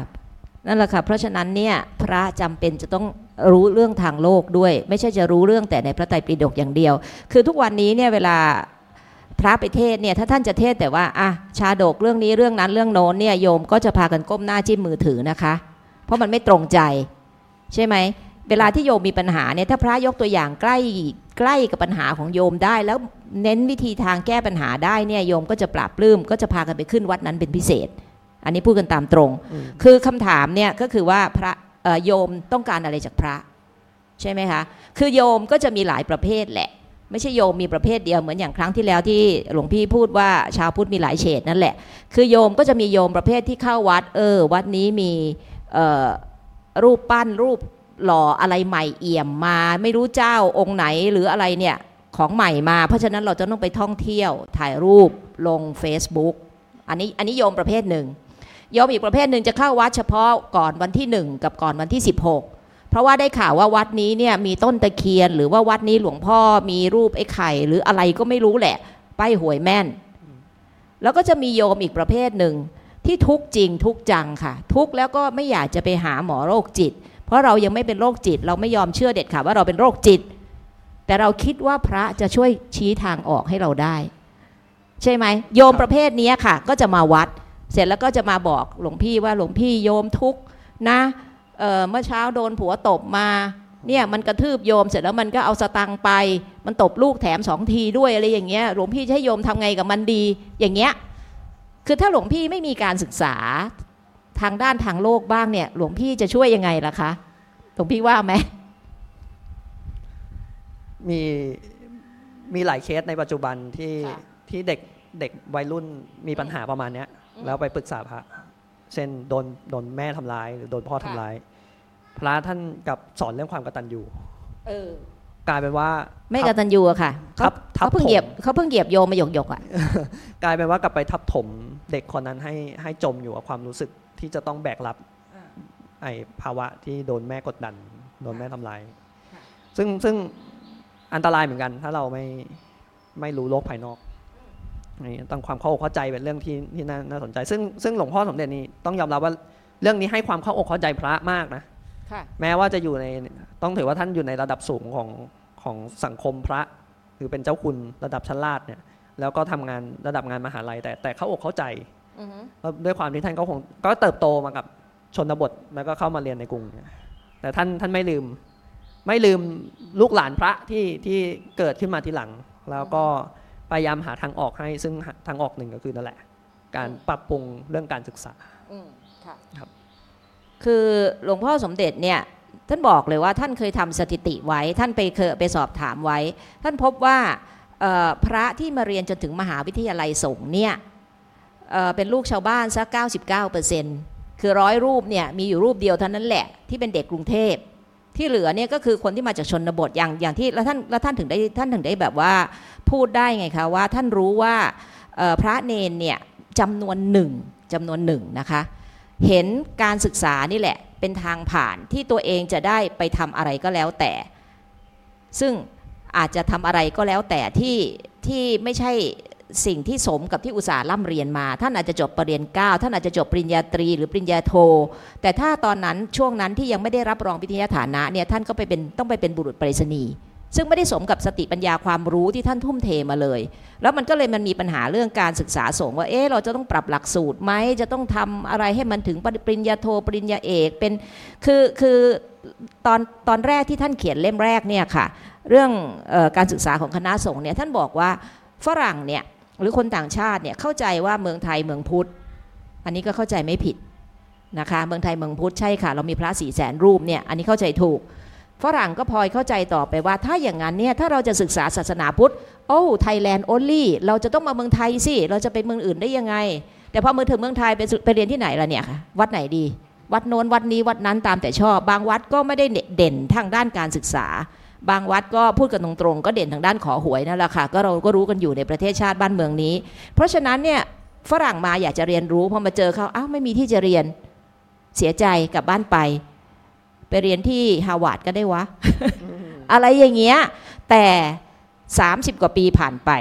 นั่นแหละค่ะเพราะฉะนั้นเนี่ยพระจำเป็นจะต้องรู้เรื่องทางโลกด้วย ไม่ใช่จะรู้เรื่องแต่ในพระไตรปิฎกอย่างเดียว คือทุกวันนี้เนี่ยเวลา พระไปเทศเนี่ยถ้าท่านจะเทศแต่ว่าอะชาดกเรื่องนี้เรื่องนั้นเรื่องโน้นเนี่ยโยมก็จะพากันก้มหน้าจิ้มมือถือนะคะ เพราะมันไม่ตรงใจ ใช่ไหมเวลาที่โยมมีปัญหาเนี่ยถ้าพระยกตัวอย่างใกล้ใกล้กับปัญหาของโยมได้ แล้วเน้นวิธีทางแก้ปัญหาได้เนี่ยโยมก็จะปราบปลื้มก็จะพากันไปขึ้นวัดนั้นเป็นพิเศษ อันนี้พูดกันตามตรง คือคำถามเนี่ยก็คือว่าพระโยมต้องการอะไรจากพระ ใช่ไหมคะ คือโยมก็จะมีหลายประเภทแหละ ไม่ใช่โยมมีประเภทเดียวเหมือนอย่างครั้งที่แล้วที่หลวงพี่พูดว่าชาวพุทธมีหลายเฉดนั่นแหละ คือโยมก็จะมีโยมประเภทที่เข้าวัด เออ วัดนี้มีรูปปั้นรูปหล่ออะไรใหม่เอี่ยมมา ไม่รู้เจ้าองค์ไหนหรืออะไรเนี่ย ของใหม่มา เพราะฉะนั้นเราจะต้องไปท่องเที่ยวถ่ายรูปลง Facebook อันนี้อันนี้โยมประเภทหนึ่งโยมอีกประเภทหนึ่งจะเข้าวัดเฉพาะก่อนวันที่ 1 กับก่อนวันที่ 16 เพราะว่าได้ข่าวว่าวัดนี้เนี่ยมีต้นตะเคียน หรือว่าวัดนี้หลวงพ่อมีรูปไอ้ไข่ หรืออะไรก็ไม่รู้แหละไปหวยแม่น แล้วก็จะมีโยมอีกประเภทหนึ่งที่ทุกจริงทุกจังค่ะ ทุกแล้วก็ไม่อยากจะไปหาหมอโรคจิต เพราะเรายังไม่เป็นโรคจิต เราไม่ยอมเชื่อเด็ดขาดว่าเราเป็นโรคจิต แต่เราคิดว่าพระจะช่วยชี้ทางออกให้เราได้ ใช่ไหมโยมประเภทนี้ค่ะ ก็จะมาวัด เสร็จแล้วก็จะมาบอกหลวงพี่ว่าหลวงพี่โยมทุกนะ เอ่อเมื่อเช้าโดนผัวตบมาเนี่ยมันกระทืบโยมเสร็จแล้วมันก็เอาสตังค์ไป มันตบลูกแถมสองทีด้วยอะไรอย่างเงี้ยหลวงพี่จะให้โยมทำไงกับมันดีอย่างเงี้ยคือถ้าหลวงพี่ไม่มีการศึกษาทางด้านทางโลกบ้างเนี่ย หลวงพี่จะช่วยยังไงล่ะคะหลวงพี่ว่าไหมมีมีหลายเคสในปัจจุบันที่ค่ะที่เด็กเด็กวัยรุ่นมีปัญหาประมาณเนี้ยอืมแล้วไปปรึกษาพระ เช่นโดนโดนแม่ทำร้าย หรือโดนพ่อทำค่ะร้าย พระท่านกับสอนเรื่องความกตัญญูเออกลายเป็นว่าไม่กตัญญูอะค่ะทัเขาบทับเขาเพิ่งถมเหยียบเขาเพิ่งเหยียบโยมมาหยกหยกๆอะกลายเป็นว่ากลับไปทับถมเด็กคนนั้นให้ให้จมอยู่กับความรู้สึกที่จะต้องแบกรับไอ้ภาวะที่โดนแม่กดดัน โดนแม่ทำร้ายค่ะซึ่งซึ่งอันตรายเหมือนกัน ถ้าเราไม่ไม่รู้โลกภายนอกนี่ ต้องความเข้าอกเข้าใจเป็นเรื่องที่ที่น่าน่าสนใจ ซึ่งซึ่งหลวงพ่อสมเด็จนี่ต้องยอมรับว่าเรื่องนี้ให้ความเข้าอกเข้าใจพระมากนะค่ะแม้ว่าจะอยู่ในต้องถือว่าท่านอยู่ในระดับสูงของของสังคมพระคือเป็นเจ้าคุณระดับชั้นลาดเนี่ยแล้วก็ทำงานระดับงานมหาลัยแต่แต่เข้าอกเข้าใจอือฮึแล้วด้วยความที่ท่านก็คงก็เติบโตมากับชนบทแล้วก็เข้ามาเรียนในกรุงเนี่ยแต่ท่านท่านไม่ลืม ไม่ลืมลูกหลานพระที่ที่เกิดขึ้นมาทีหลัง แล้วก็ พยายามหาทางออกให้ซึ่งทางออกหนึ่งก็คือนั่นแหละ การปรับปรุงเรื่องการศึกษาอืมค่ะครับคือหลวงพ่อสมเด็จเนี่ยท่านบอกเลยว่าท่านเคยทำสถิติไว้ ท่านไปเคยไปสอบถามไว้ ท่านพบว่าเอ่อพระที่มาเรียนจนถึงมหาวิทยาลัยสงฆ์เนี่ยเอ่อเป็นลูกชาวบ้านสัก99%คือร้อยรูปเนี่ยมีอยู่รูปเดียวเท่านั้นแหละที่เป็นเด็กกรุงเทพที่เหลือเนี่ยก็คือคนที่มาจากชนบทอย่างอย่างที่แล้วท่านแล้วท่านถึงได้ท่านถึงได้แบบว่า พูดได้ไงคะว่าท่านรู้ว่าพระเนนเนี่ยจำนวนหนึ่งจำนวนหนึ่งนะคะเห็นการศึกษานี่แหละเป็นทางผ่านที่ตัวเองจะได้ไปทำอะไรก็แล้วแต่ ซึ่งอาจจะทำอะไรก็แล้วแต่ที่ที่ไม่ใช่สิ่งที่สมกับที่อุตสาห์ร่ำเรียนมา ท่านอาจจะจบปรริญญาเก้าท่านอาจจะจบปริญญาตรีหรือปริญญาโท แต่ถ้าตอนนั้นช่วงนั้นที่ยังไม่ได้รับรองวิทยาฐานะเนี่ยท่านก็ไปเป็นต้องไปเป็นบุรุษไปรษณีย์ ซึ่งไม่ได้สมกับสติปัญญาความรู้ที่ท่านทุ่มเทมาเลย แล้วมันก็เลยมันมีปัญหาเรื่องการศึกษาสงฆ์ว่า เอ๊ะเราจะต้องปรับหลักสูตรไหม จะต้องทำอะไรให้มันถึงปริญญาโทปริญญาเอกเป็น คือคือตอนตอนแรกที่ท่านเขียนเล่มแรกเนี่ยค่ะ เรื่องออการศึกษาของคณะสงฆ์เนี่ยท่านบอกว่าฝรั่งเนี่ยหรือคนต่างชาติเนี่ยเข้าใจว่าเมืองไทยเมืองพุทธ อันนี้ก็เข้าใจไม่ผิดนะคะ เมืองไทยเมืองพุทธใช่ค่ะ เรามีพระสี่แสนรูปเนี่ยอันนี้เข้าใจถูก ฝรั่งก็พลอยเข้าใจต่อไปว่า ถ้าอย่างนั้นเนี่ยถ้าเราจะศึกษาศาสนาพุทธโอ้ไทยแลนด์โอลี่เราจะต้องมาเมืองไทยสิ เราจะไปเมืองอื่นได้ยังไง แต่พอมาถึงเมืองไทยไปไปเรียนที่ไหนล่ะเนี่ยคะวัดไหนดี วัดโน้นวัดนี้วัดนั้นตามแต่ชอบ บางวัดก็ไม่ได้เด่นทางด้านการศึกษา บางวัดก็พูดกันตรงๆก็เด่นทางด้านขอหวยนั่นแหละค่ะก็เราก็รู้กันอยู่ในประเทศชาติบ้านเมืองนี้ เพราะฉะนั้นเนี่ยฝรั่งมาอยากจะเรียนรู้พอมาเจอเขาอ้าวไม่มีที่จะเรียนเสียใจกลับบ้านไป ไปเรียนที่ฮาวาดก็ได้วะ อะไรอย่างเงี้ย แต่ 30 กว่าปีผ่านไป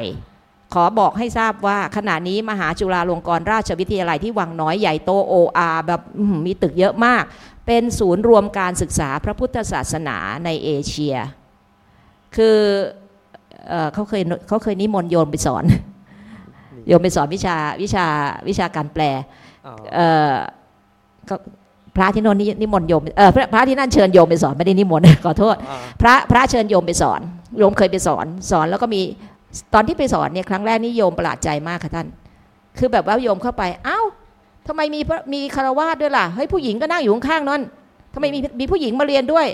ขอบอกให้ทราบว่าขณะนี้มหาจุฬาลงกรณราชวิทยาลัยที่วังน้อยใหญ่โตโออาแบบอื้อหือมีตึกเยอะมาก เป็นศูนย์รวมการศึกษาพระพุทธศาสนาในเอเชีย คือเอ่อเขาเคยเขาเคยนิมนต์โยมไปสอน โยมไปสอนวิชาวิชาวิชาการแปลอ๋อเอ่อก็ พระที่โนนนินิมนต์โยมเออพระพระที่นั่นเชิญโยมไปสอนไม่ได้นิมนต์ขอโทษอ่าพระพระเชิญโยมไปสอนโยมเคยไปสอนสอนแล้วก็มีตอนที่ไปสอนเนี่ยครั้งแรกนี่โยมประหลาดใจมากค่ะท่าน คือแบบว่าโยมเข้าไปเอ้าทำไมมีพระมีคารวาสด้วยล่ะเฮ้ยผู้หญิงก็นั่งอยู่ข้างๆนั่นทำไมมีมีผู้หญิงมาเรียนด้วย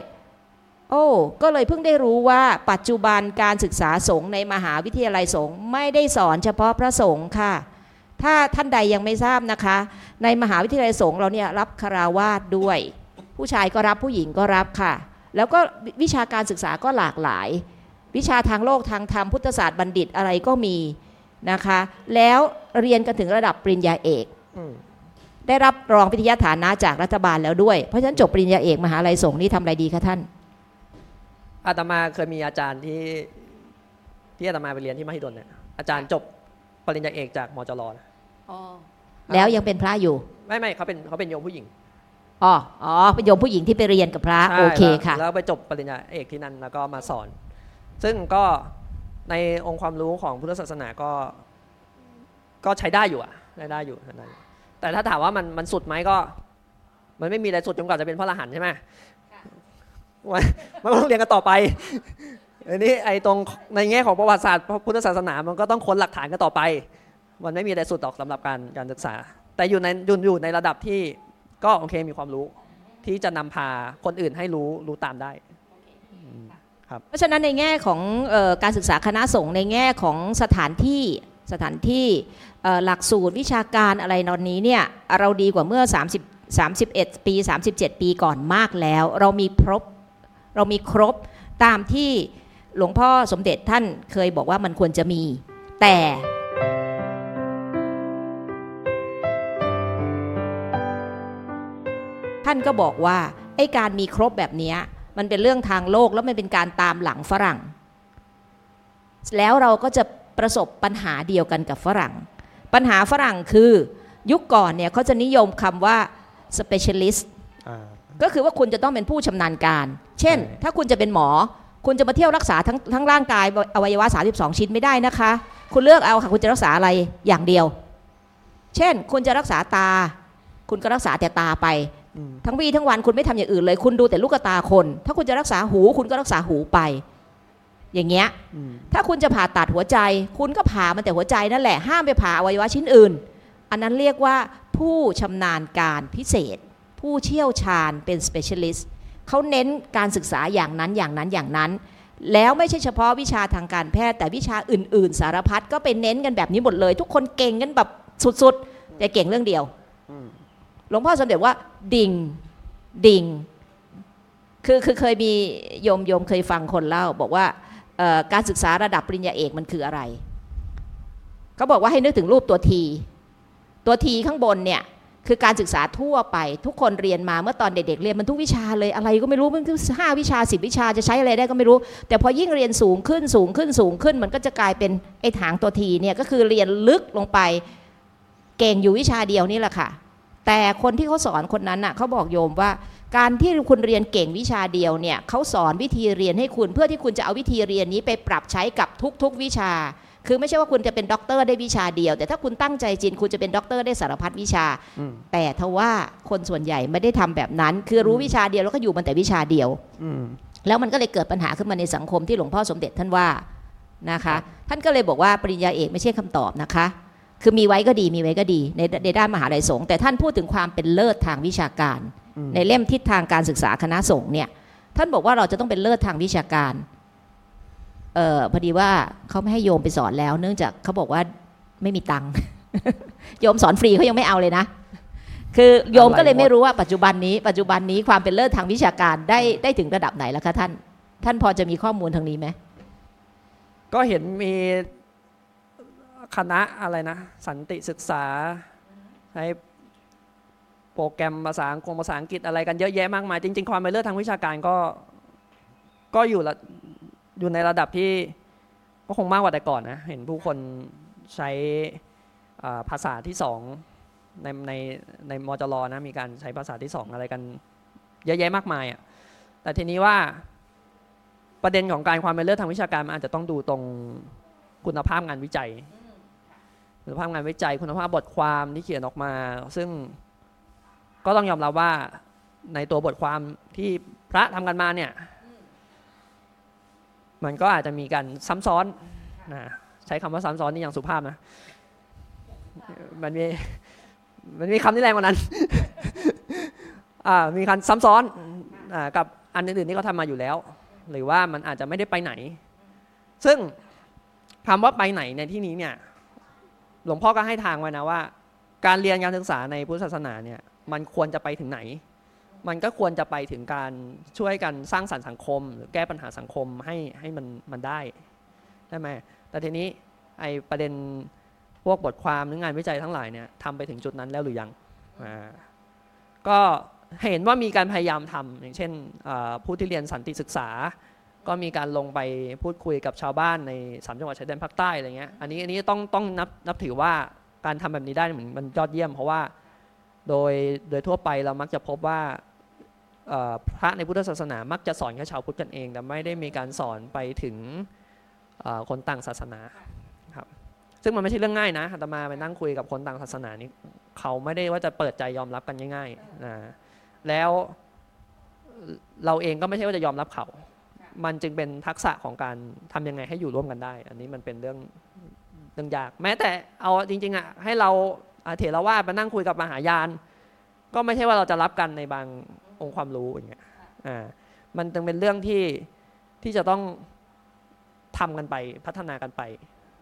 โอ้ก็เลยเพิ่งได้รู้ว่าปัจจุบันการศึกษาสงฆ์ในมหาวิทยาลัยสงฆ์ไม่ได้สอนเฉพาะพระสงฆ์ค่ะ ถ้าท่านใดยังไม่ทราบนะคะ ในมหาวิทยาลัยสงฆ์เราเนี่ยรับคาราวาสด้วย ผู้ชายก็รับผู้หญิงก็รับค่ะ แล้วก็วิวิชาการศึกษาก็หลากหลาย วิชาทางโลกทางธรรมพุทธศาสตร์บัณฑิตอะไรก็มีนะคะ แล้วเรียนกันถึงระดับปริญญาเอกอืมได้รับรองวิทยาฐานะจากรัฐบาลแล้วด้วย เพราะฉะนั้นจบปริญญาเอกมหาลัยสงฆ์นี่ทำอะไรดีคะท่าน อาตมาเคยมีอาจารย์ที่ที่อาตมาไปเรียนที่มหิดลเนี่ยอาจารย์จบปริญญาเอกจากมจรนะ แล้วยังเป็นพระอยู่ ไม่ไม่เขาเป็นเขาเป็นโยมผู้หญิงอ๋ออ๋อเป็นโยมผู้หญิงที่ไปเรียนกับพระใช่โอเคแล้วค่ะ แล้วไปจบปริญญาเอกที่นั่นแล้วก็มาสอน ซึ่งก็ในองค์ความรู้ของพุทธศาสนาก็ ก็ใช้ได้อยู่อะใช้ได้อยู่ใช้ได้อยู่แต่ถ้าถามว่ามันมันสุดไหมก็ มันไม่มีอะไรสุดจนกว่าจะเป็นพระอรหันต์ใช่ไหมมันมันก็ต้องเรียนกันต่อไปอันนี้ไอ้ตรงในแง่ของประวัติศาสตร์พุทธศาสนามันก็ต้องค้นหลักฐานกันต่อไป มันไม่มีอะไรสุดหรอกสำหรับการการศึกษา แต่อยู่ในอยู่อยู่ในระดับที่ก็โอเคมีความรู้ที่จะนำพาคนอื่นให้รู้รู้ตามได้เพราะฉะนั้นในแง่ของเออการศึกษาคณะสงฆ์ในแง่ของสถานที่สถานที่เอ่อหลักสูตรวิชาการอะไรตอนนี้เนี่ยเราดีกว่าเมื่อ 30 31 ปี 37 ปีก่อนมากแล้ว เรามีครบเรามีครบตามที่หลวงพ่อสมเด็จท่านเคยบอกว่ามันควรจะมี แต่านก็บอกว่าไอ้การมีครบแบบเนี้ยมันเป็นเรื่องทางโลกแล้วมันเป็นการตามหลังฝรั่ง แล้วเราก็จะประสบปัญหาเดียวกันกับฝรั่ง ปัญหาฝรั่งคือยุคก่อนเนี่ยเขาจะนิยมคำว่า specialist อ่าก็คือว่าคุณจะต้องเป็นผู้ชำนาญการ เช่นใช่ถ้าคุณจะเป็นหมอ คุณจะมาเที่ยวรักษาทั้งทั้งร่างกายอวัยวะ 32 ชิ้นไม่ได้นะคะ คุณเลือกเอาค่ะ คุณจะรักษาอะไรอย่างเดียว เช่น คุณจะรักษาตา คุณก็รักษาแต่ตาไปอืม ทั้งวีทั้งวันคุณไม่ทำอย่างอื่นเลย คุณดูแต่ลูกตาคน ถ้าคุณจะรักษาหู คุณก็รักษาหูไป อย่างเงี้ยอืมถ้าคุณจะผ่าตัดหัวใจ คุณก็ผ่ามันแต่หัวใจนั่นแหละห้ามไปผ่าอวัยวะชิ้นอื่น อันนั้นเรียกว่าผู้ชำนาญการพิเศษ ผู้เชี่ยวชาญเป็น specialist เขาเน้นการศึกษาอย่างนั้นอย่างนั้นอย่างนั้น แล้วไม่ใช่เฉพาะวิชาทางการแพทย์ แต่วิชาอื่น ๆ สารพัดก็ไปเน้นกันแบบนี้หมดเลย ทุกคนเก่งกันแบบสุดๆ แต่เก่งเรื่องเดียวอืม หลวงพ่อสมเด็จว่า ดิ่ง ดิ่ง คือคือเคยมีโยมโยมเคยฟังคนเล่า บอกว่าการศึกษาระดับปริญญาเอกมันคืออะไรเขาบอกว่าให้นึกถึงรูปตัวที ตัวทีข้างบนเนี่ยคือการศึกษาทั่วไป ทุกคนเรียนมาเมื่อตอนเด็กๆเรียนมันทุกวิชาเลยอะไรก็ไม่รู้มันคือห้าวิชาสิบวิชาจะใช้อะไรได้ก็ไม่รู้ แต่พอยิ่งเรียนสูงขึ้นสูงขึ้นสูงขึ้น มันก็จะกลายเป็นไอ้ถางตัวทีเนี่ยก็คือเรียนลึกลงไป เก่งอยู่วิชาเดียวนี่แหละค่ะ แต่คนที่เขาสอนคนนั้นน่ะเขาบอกโยมว่า การที่คุณเรียนเก่งวิชาเดียวเนี่ยเขาสอนวิธีเรียนให้คุณเพื่อที่คุณจะเอาวิธีเรียนนี้ไปปรับใช้กับทุกๆวิชา คือไม่ใช่ว่าคุณจะเป็นด็อกเตอร์ได้วิชาเดียว แต่ถ้าคุณตั้งใจจริงคุณจะเป็นด็อกเตอร์ได้สารพัดวิชา แต่ทว่าคนส่วนใหญ่ไม่ได้ทำแบบนั้น คือรู้วิชาเดียวแล้วก็อยู่มันแต่วิชาเดียวอแล้วมันก็เลยเกิดปัญหาขึ้นมาในสังคมที่หลวงพ่อสมเด็จท่านว่านะคะ ท่านก็เลยบอกว่าปริญญาเอกไม่ใช่คำตอบนะคะ คือมีไว้ก็ดีมีไว้ก็ดีในในด้านมหาลัยสงฆ์แต่ท่านพูดถึงความเป็นเลิศทางวิชาการอืมในเล่มทิศทางการศึกษาคณะสงฆ์เนี่ยท่านบอกว่าเราจะต้องเป็นเลิศทางวิชาการเออพอดีว่าเขาไม่ให้โยมไปสอนแล้ว เนื่องจากเขาบอกว่าไม่มีตังค์โยมสอนฟรีเขายังไม่เอาเลยนะ คือโยมก็เลยไม่รู้ว่าปัจจุบันนี้ ปัจจุบันนี้ความเป็นเลิศทางวิชาการได้ได้ถึงระดับไหนแล้วคะท่าน ท่านพอจะมีข้อมูลทางนี้ไหมก็เห็นมี คณะอะไรนะ สันติศึกษาใช้โปรแกรมภาษาอังกฤษภาษาอังกฤษอะไรกันเยอะแยะมากมาย จริง ๆ ความเป็นเลิศทางวิชาการก็ก็อยู่ละอยู่ในระดับที่ก็คงมากกว่าแต่ก่อนนะ เห็นผู้คนใช้อ่าภาษาที่สองในในในมจรนะมีการใช้ภาษาที่สองอะไรกันเยอะแยะมากมายอะแต่ทีนี้ว่าประเด็นของการความเป็นเลิศทางวิชาการมันอาจจะต้องดูตรงคุณภาพงานวิจัย คุณภาพงานวิจัยคุณภาพบทความที่เขียนออกมา ซึ่งก็ต้องยอมรับว่าในตัวบทความที่พระทำกันมาเนี่ย มันก็อาจจะมีการซ้ำซ้อนนะใช้คำว่าซ้ำซ้อนนี่อย่างสุภาพนะมันมีมันมีคำที่แรงกว่านั้นอ่ามีการซ้ำซ้อนอกับอันอื่นๆที่เขาทำมาอยู่แล้ว หรือว่ามันอาจจะไม่ได้ไปไหน ซึ่งคำว่าไปไหนในที่นี้เนี่ย หลวงพ่อก็ให้ทางไว้นะว่า การเรียนการศึกษาในพุทธศาสนาเนี่ยมันควรจะไปถึงไหน มันก็ควรจะไปถึงการช่วยกันสร้างสรรค์สังคม หรือแก้ปัญหาสังคมให้ให้มันมันได้ใช่ไหมแต่ทีนี้ไอประเด็นพวกบทความหรืองานวิจัยทั้งหลายเนี่ยทำไปถึงจุดนั้นแล้วหรือยังก็เห็นว่ามีการพยายามทำอย่างเช่นผู้ที่เรียนสันติศึกษา ก็มีการลงไปพูดคุยกับชาวบ้านในสามจังหวัดชายแดนภาคใต้อะไรเงี้ยอันนี้อันนี้ต้องต้องนับนับถือว่าการทำแบบนี้ได้เหมือนมันยอดเยี่ยม เพราะว่าโดยโดยทั่วไปเรามักจะพบว่าพระในพุทธศาสนามักจะสอนแค่ชาวพุทธกันเอง แต่ไม่ได้มีการสอนไปถึงคนต่างศาสนาครับซึ่งมันไม่ใช่เรื่องง่ายนะอาตมาไปนั่งคุยกับคนต่างศาสนานี่เขาไม่ได้ว่าจะเปิดใจยอมรับกันง่ายๆนะแล้วเราเองก็ไม่ใช่ว่าจะยอมรับเขา มันจึงเป็นทักษะของการทำยังไงให้อยู่ร่วมกันได้ อันนี้มันเป็นเรื่องเรื่องยาก แม้แต่เอาจริงๆอะให้เราเถรวาทมานั่งคุยกับมหายาน ก็ไม่ใช่ว่าเราจะรับกันในบางองค์ความรู้อย่างเงี้ยอ่ามันจึงเป็นเรื่องที่ที่จะต้องทำกันไปพัฒนากันไป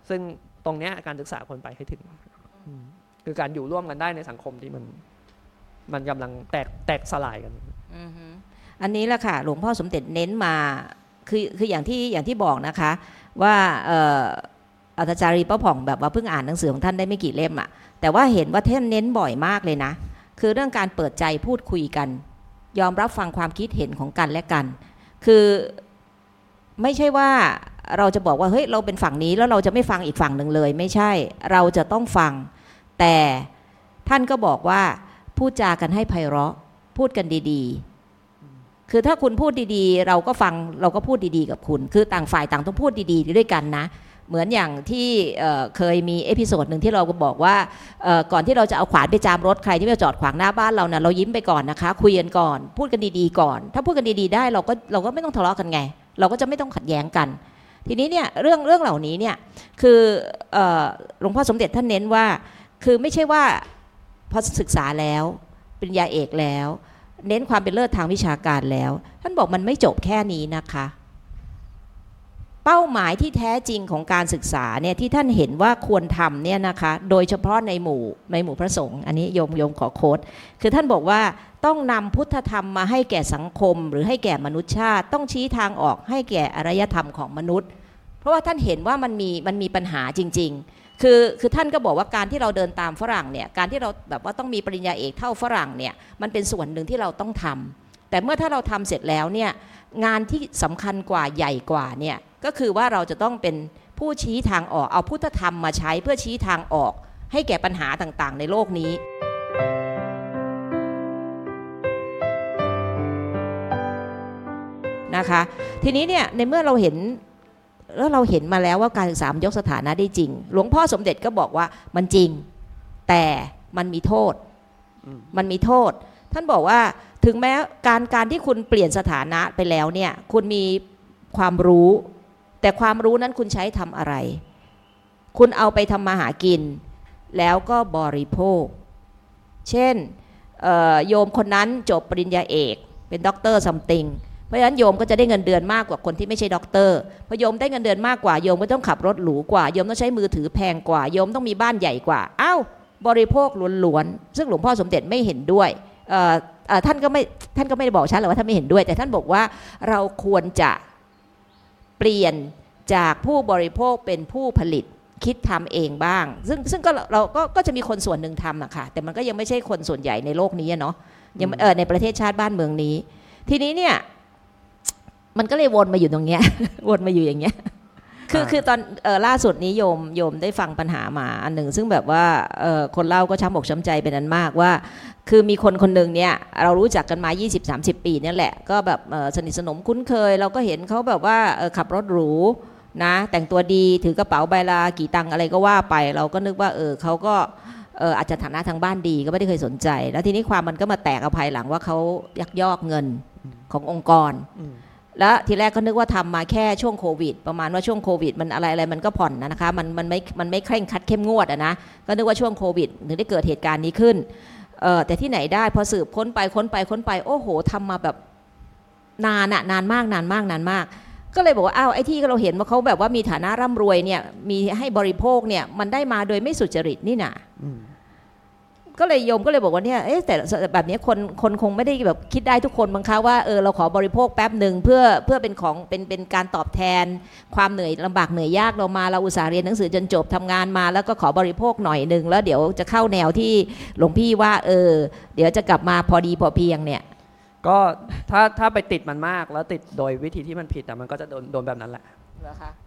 ซึ่งตรงเนี้ยการศึกษาคนไปให้ถึง คือการอยู่ร่วมกันได้ในสังคมที่มัน มันกำลังแตกแตกสลายกันอันนี้แหละค่ะ หลวงพ่อสมเด็จเน้นมา คือคืออย่างที่อย่างที่บอกนะคะ ว่าอ่ออาจารย์รีป้าผ่องแบบว่าเพิ่งอ่านหนังสือของท่านได้ไม่กี่เล่มอะแต่ว่าเห็นว่าท่านเน้นบ่อยมากเลยนะ คือเรื่องการเปิดใจพูดคุยกัน ยอมรับฟังความคิดเห็นของกันและกัน คือไม่ใช่ว่าเราจะบอกว่าเฮ้ยเราเป็นฝั่งนี้แล้วเราจะไม่ฟังอีกฝั่งหนึ่งเลย ไม่ใช่เราจะต้องฟัง แต่ท่านก็บอกว่าพูดจากันให้ไพเราะ พูดกันดี ๆ คือถ้าคุณพูดดีๆ เราก็ฟังเราก็พูดดีๆกับคุณ คือต่างฝ่ายต่างต้องพูดดีๆด้วยกันนะ เหมือนอย่างที่เคยมี episode หนึ่งที่เราก็บอกว่าก่อนที่เราจะเอาขวานไปจามรถใครที่มาจอดขวางหน้าบ้านเราน่ะเรายิ้มไปก่อนนะคะ คุยกันก่อน พูดกันดีๆก่อน ถ้าพูดกันดีๆได้เราก็เราก็ไม่ต้องทะเลาะกันไง เราก็จะไม่ต้องขัดแย้งกัน ทีนี้เนี่ยเรื่องเรื่องเหล่านี้เนี่ยคือหลวงพ่อสมเด็จท่านเน้นว่า คือไม่ใช่ว่าพอศึกษาแล้วปริญญาเอกแล้ว เน้นความเป็นเลิศทางวิชาการแล้ว ท่านบอกมันไม่จบแค่นี้นะคะ เป้าหมายที่แท้จริงของการศึกษาเนี่ยที่ท่านเห็นว่าควรทำเนี่ยนะคะ โดยเฉพาะในหมู่ในหมู่พระสงฆ์อันนี้โยมโยมขอโค้ดคือท่านบอกว่าต้องนำพุทธธรรมมาให้แก่สังคม หรือให้แก่มนุษยชาติ ต้องชี้ทางออกให้แก่อารยธรรมของมนุษย์ เพราะว่าท่านเห็นว่ามันมีมันมีปัญหาจริง ๆ คือคือท่านก็บอกว่าการที่เราเดินตามฝรั่งเนี่ยการที่เราแบบว่าต้องมีปริญญาเอกเท่าฝรั่งเนี่ยมันเป็นส่วนหนึ่งที่เราต้องทำแต่เมื่อถ้าเราทำเสร็จแล้วเนี่ยงานที่สำคัญกว่าใหญ่กว่าเนี่ยก็คือว่าเราจะต้องเป็นผู้ชี้ทางออกเอาพุทธธรรมมาใช้เพื่อชี้ทางออก ให้แก่ปัญหาต่างๆ ในโลกนี้นะคะ ทีนี้เนี่ยในเมื่อเราเห็น แล้วเราเห็นมาแล้วว่าการศึกษามยกสถานะได้จริง หลวงพ่อสมเด็จก็บอกว่ามันจริง แต่มันมีโทษ มันมีโทษ ท่านบอกว่าถึงแม้การการที่คุณเปลี่ยนสถานะไปแล้วเนี่ยคุณมีความรู้ แต่ความรู้นั้นคุณใช้ทำอะไร คุณเอาไปทำมาหากิน แล้วก็บริโภค เช่นโยมคนนั้นจบปริญญาเอก เป็นด็อกเตอร์ something เพราะฉะนั้นโยมก็จะได้เงินเดือนมากกว่าคนที่ไม่ใช่ด็อกเตอร์พอโยมได้เงินเดือนมากกว่าโยมก็ต้องขับรถหรูกว่าโยมต้องใช้มือถือแพงกว่าโยมต้องมีบ้านใหญ่กว่าอ้าวบริโภคล้วนๆซึ่งหลวงพ่อสมเด็จไม่เห็นด้วยท่านก็ไม่ท่านก็ไม่ได้บอกชัดหรอกว่าท่านไม่เห็นด้วย แต่ท่านบอกว่าเราควรจะเปลี่ยนจากผู้บริโภคเป็นผู้ผลิตคิดทำเองบ้าง ซึ่งซึ่งก็เราก็ก็จะมีคนส่วนหนึ่งทำอะค่ะแต่มันก็ยังไม่ใช่คนส่วนใหญ่ในโลกนี้เนาะยังเออในประเทศชาติบ้านเมืองนี้ ทีนี้เนี่ย มันก็เลยวนมาอยู่ตรงเนี้ย วนมาอยู่อย่างเงี้ยคืออ่าคือตอนเออล่าสุดนี้โยมโยมได้ฟังปัญหามาอันหนึ่ง ซึ่งแบบว่าเออคนเล่าก็ช้ำอกช้ำใจเป็นอันมากว่า คือมีคนคนหนึ่งเนี่ยเรารู้จักกันมา 20-30 ปีเนี่ยแหละ ก็แบบเอ่อสนิทสนมคุ้นเคย เราก็เห็นเขาแบบว่าเออขับรถหรูนะแต่งตัวดีถือกระเป๋าใบลากี่ตังค์อะไรก็ว่าไป เราก็นึกว่าเออเขาก็เอออาจจะฐานะทางบ้านดีก็ไม่ได้เคยสนใจ แล้วทีนี้ความมันก็มาแตกเอาภายหลังว่าเขายักยอกเงินขององค์กรอืม แล้วทีแรกก็นึกว่าทำมาแค่ช่วงโควิด ประมาณว่าช่วงโควิด มันอะไรอะไรมันก็ผ่อนนะนะคะมันมันไม่มันไม่เคร่งคัดเข้มงวดอะนะก็นึกว่าช่วงโควิดถึงได้เกิดเหตุการณ์นี้ขึ้นเออแต่ที่ไหนได้พอสืบค้นไปค้นไปค้นไปโอ้โหทำมาแบบนานอะนานมากนานมากนานมาก ก็เลยบอกว่าอ้าวไอ้ที่เราเห็นว่าเขาแบบว่ามีฐานะร่ำรวยเนี่ยมีให้บริโภคเนี่ยมันได้มาโดยไม่สุจริตนี่นะ ก็เลยโยมก็เลยบอกว่าเนี่ยเอ๊ะแต่แบบนี้คนคนคงไม่ได้แบบคิดได้ทุกคนบังคะว่าเออเราขอบริโภคแป๊บหนึ่งเพื่อเพื่อเป็นของเป็นเป็นการตอบแทน ความเหนื่อยลำบากเหนื่อยยากเรามาเราอุตส่าห์เรียนหนังสือจนจบทำงานมา แล้วก็ขอบริโภคหน่อยหนึ่งแล้วเดี๋ยวจะเข้าแนวที่หลวงพี่ว่าเออ เดี๋ยวจะกลับมาพอดีพอเพียงเนี่ยก็ถ้าถ้าไปติดมันมากแล้วติดโดยวิธีที่มันผิดแต่มันก็จะโดนโดนแบบนั้นแหละ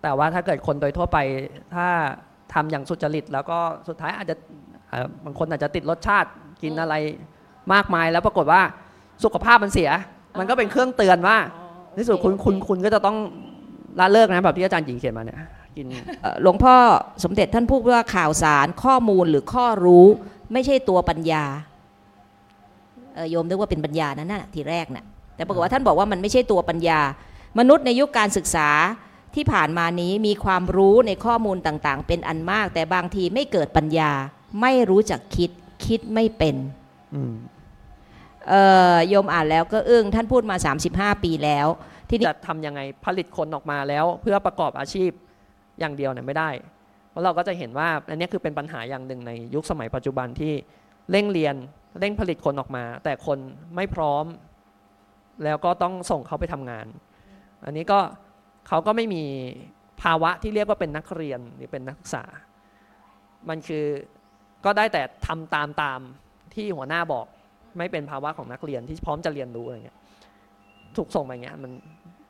แต่ว่าถ้าเกิดคนโดยทั่วไปถ้าทำอย่างสุจริต แล้วก็สุดท้ายอาจจะเอ่อ บางคนอาจจะติดรสชาติกินอะไรมากมายแล้วปรากฏว่าสุขภาพมันเสีย มันก็เป็นเครื่องเตือนว่าในที่สุดคุณคุณคุณก็จะต้องละเลิกนะแบบที่อาจารย์หญิงเขียนมาเนี่ยกินเอ่อหลวงพ่อสมเด็จท่านพูดว่าข่าวสารข้อมูลหรือข้อรู้ ไม่ใช่ตัวปัญญาเอ่อโยมนึกว่าเป็นปัญญานั่นน่ะทีแรกน่ะแต่ปรากฏว่าท่านบอกว่ามันไม่ใช่ตัวปัญญา มนุษย์ในยุคการศึกษาที่ผ่านมานี้มีความรู้ในข้อมูลต่างๆ เป็นอันมาก แต่บางทีไม่เกิดปัญญา ไม่รู้จักคิดคิดไม่เป็นอืมเอ่อโยมอ่านแล้วก็อึ้งท่านพูดมา 35 ปีแล้ว ทีนี้จะทำยังไงผลิตคนออกมาแล้ว เพื่อประกอบอาชีพอย่างเดียวเนี่ยไม่ได้ เพราะเราก็จะเห็นว่าอันนี้คือเป็นปัญหาอย่างหนึ่งในยุคสมัยปัจจุบันที่เร่งเรียนเร่งผลิตคนออกมา แต่คนไม่พร้อม แล้วก็ต้องส่งเขาไปทำงาน อันนี้ก็เขาก็ไม่มีภาวะที่เรียกว่าเป็นนักเรียนหรือเป็นนักศึกษา มันคือ ก็ได้แต่ทำตามตามที่หัวหน้าบอก ไม่เป็นภาวะของนักเรียนที่พร้อมจะเรียนรู้อะไรเงี้ยถูกส่งไปเงี้ยมัน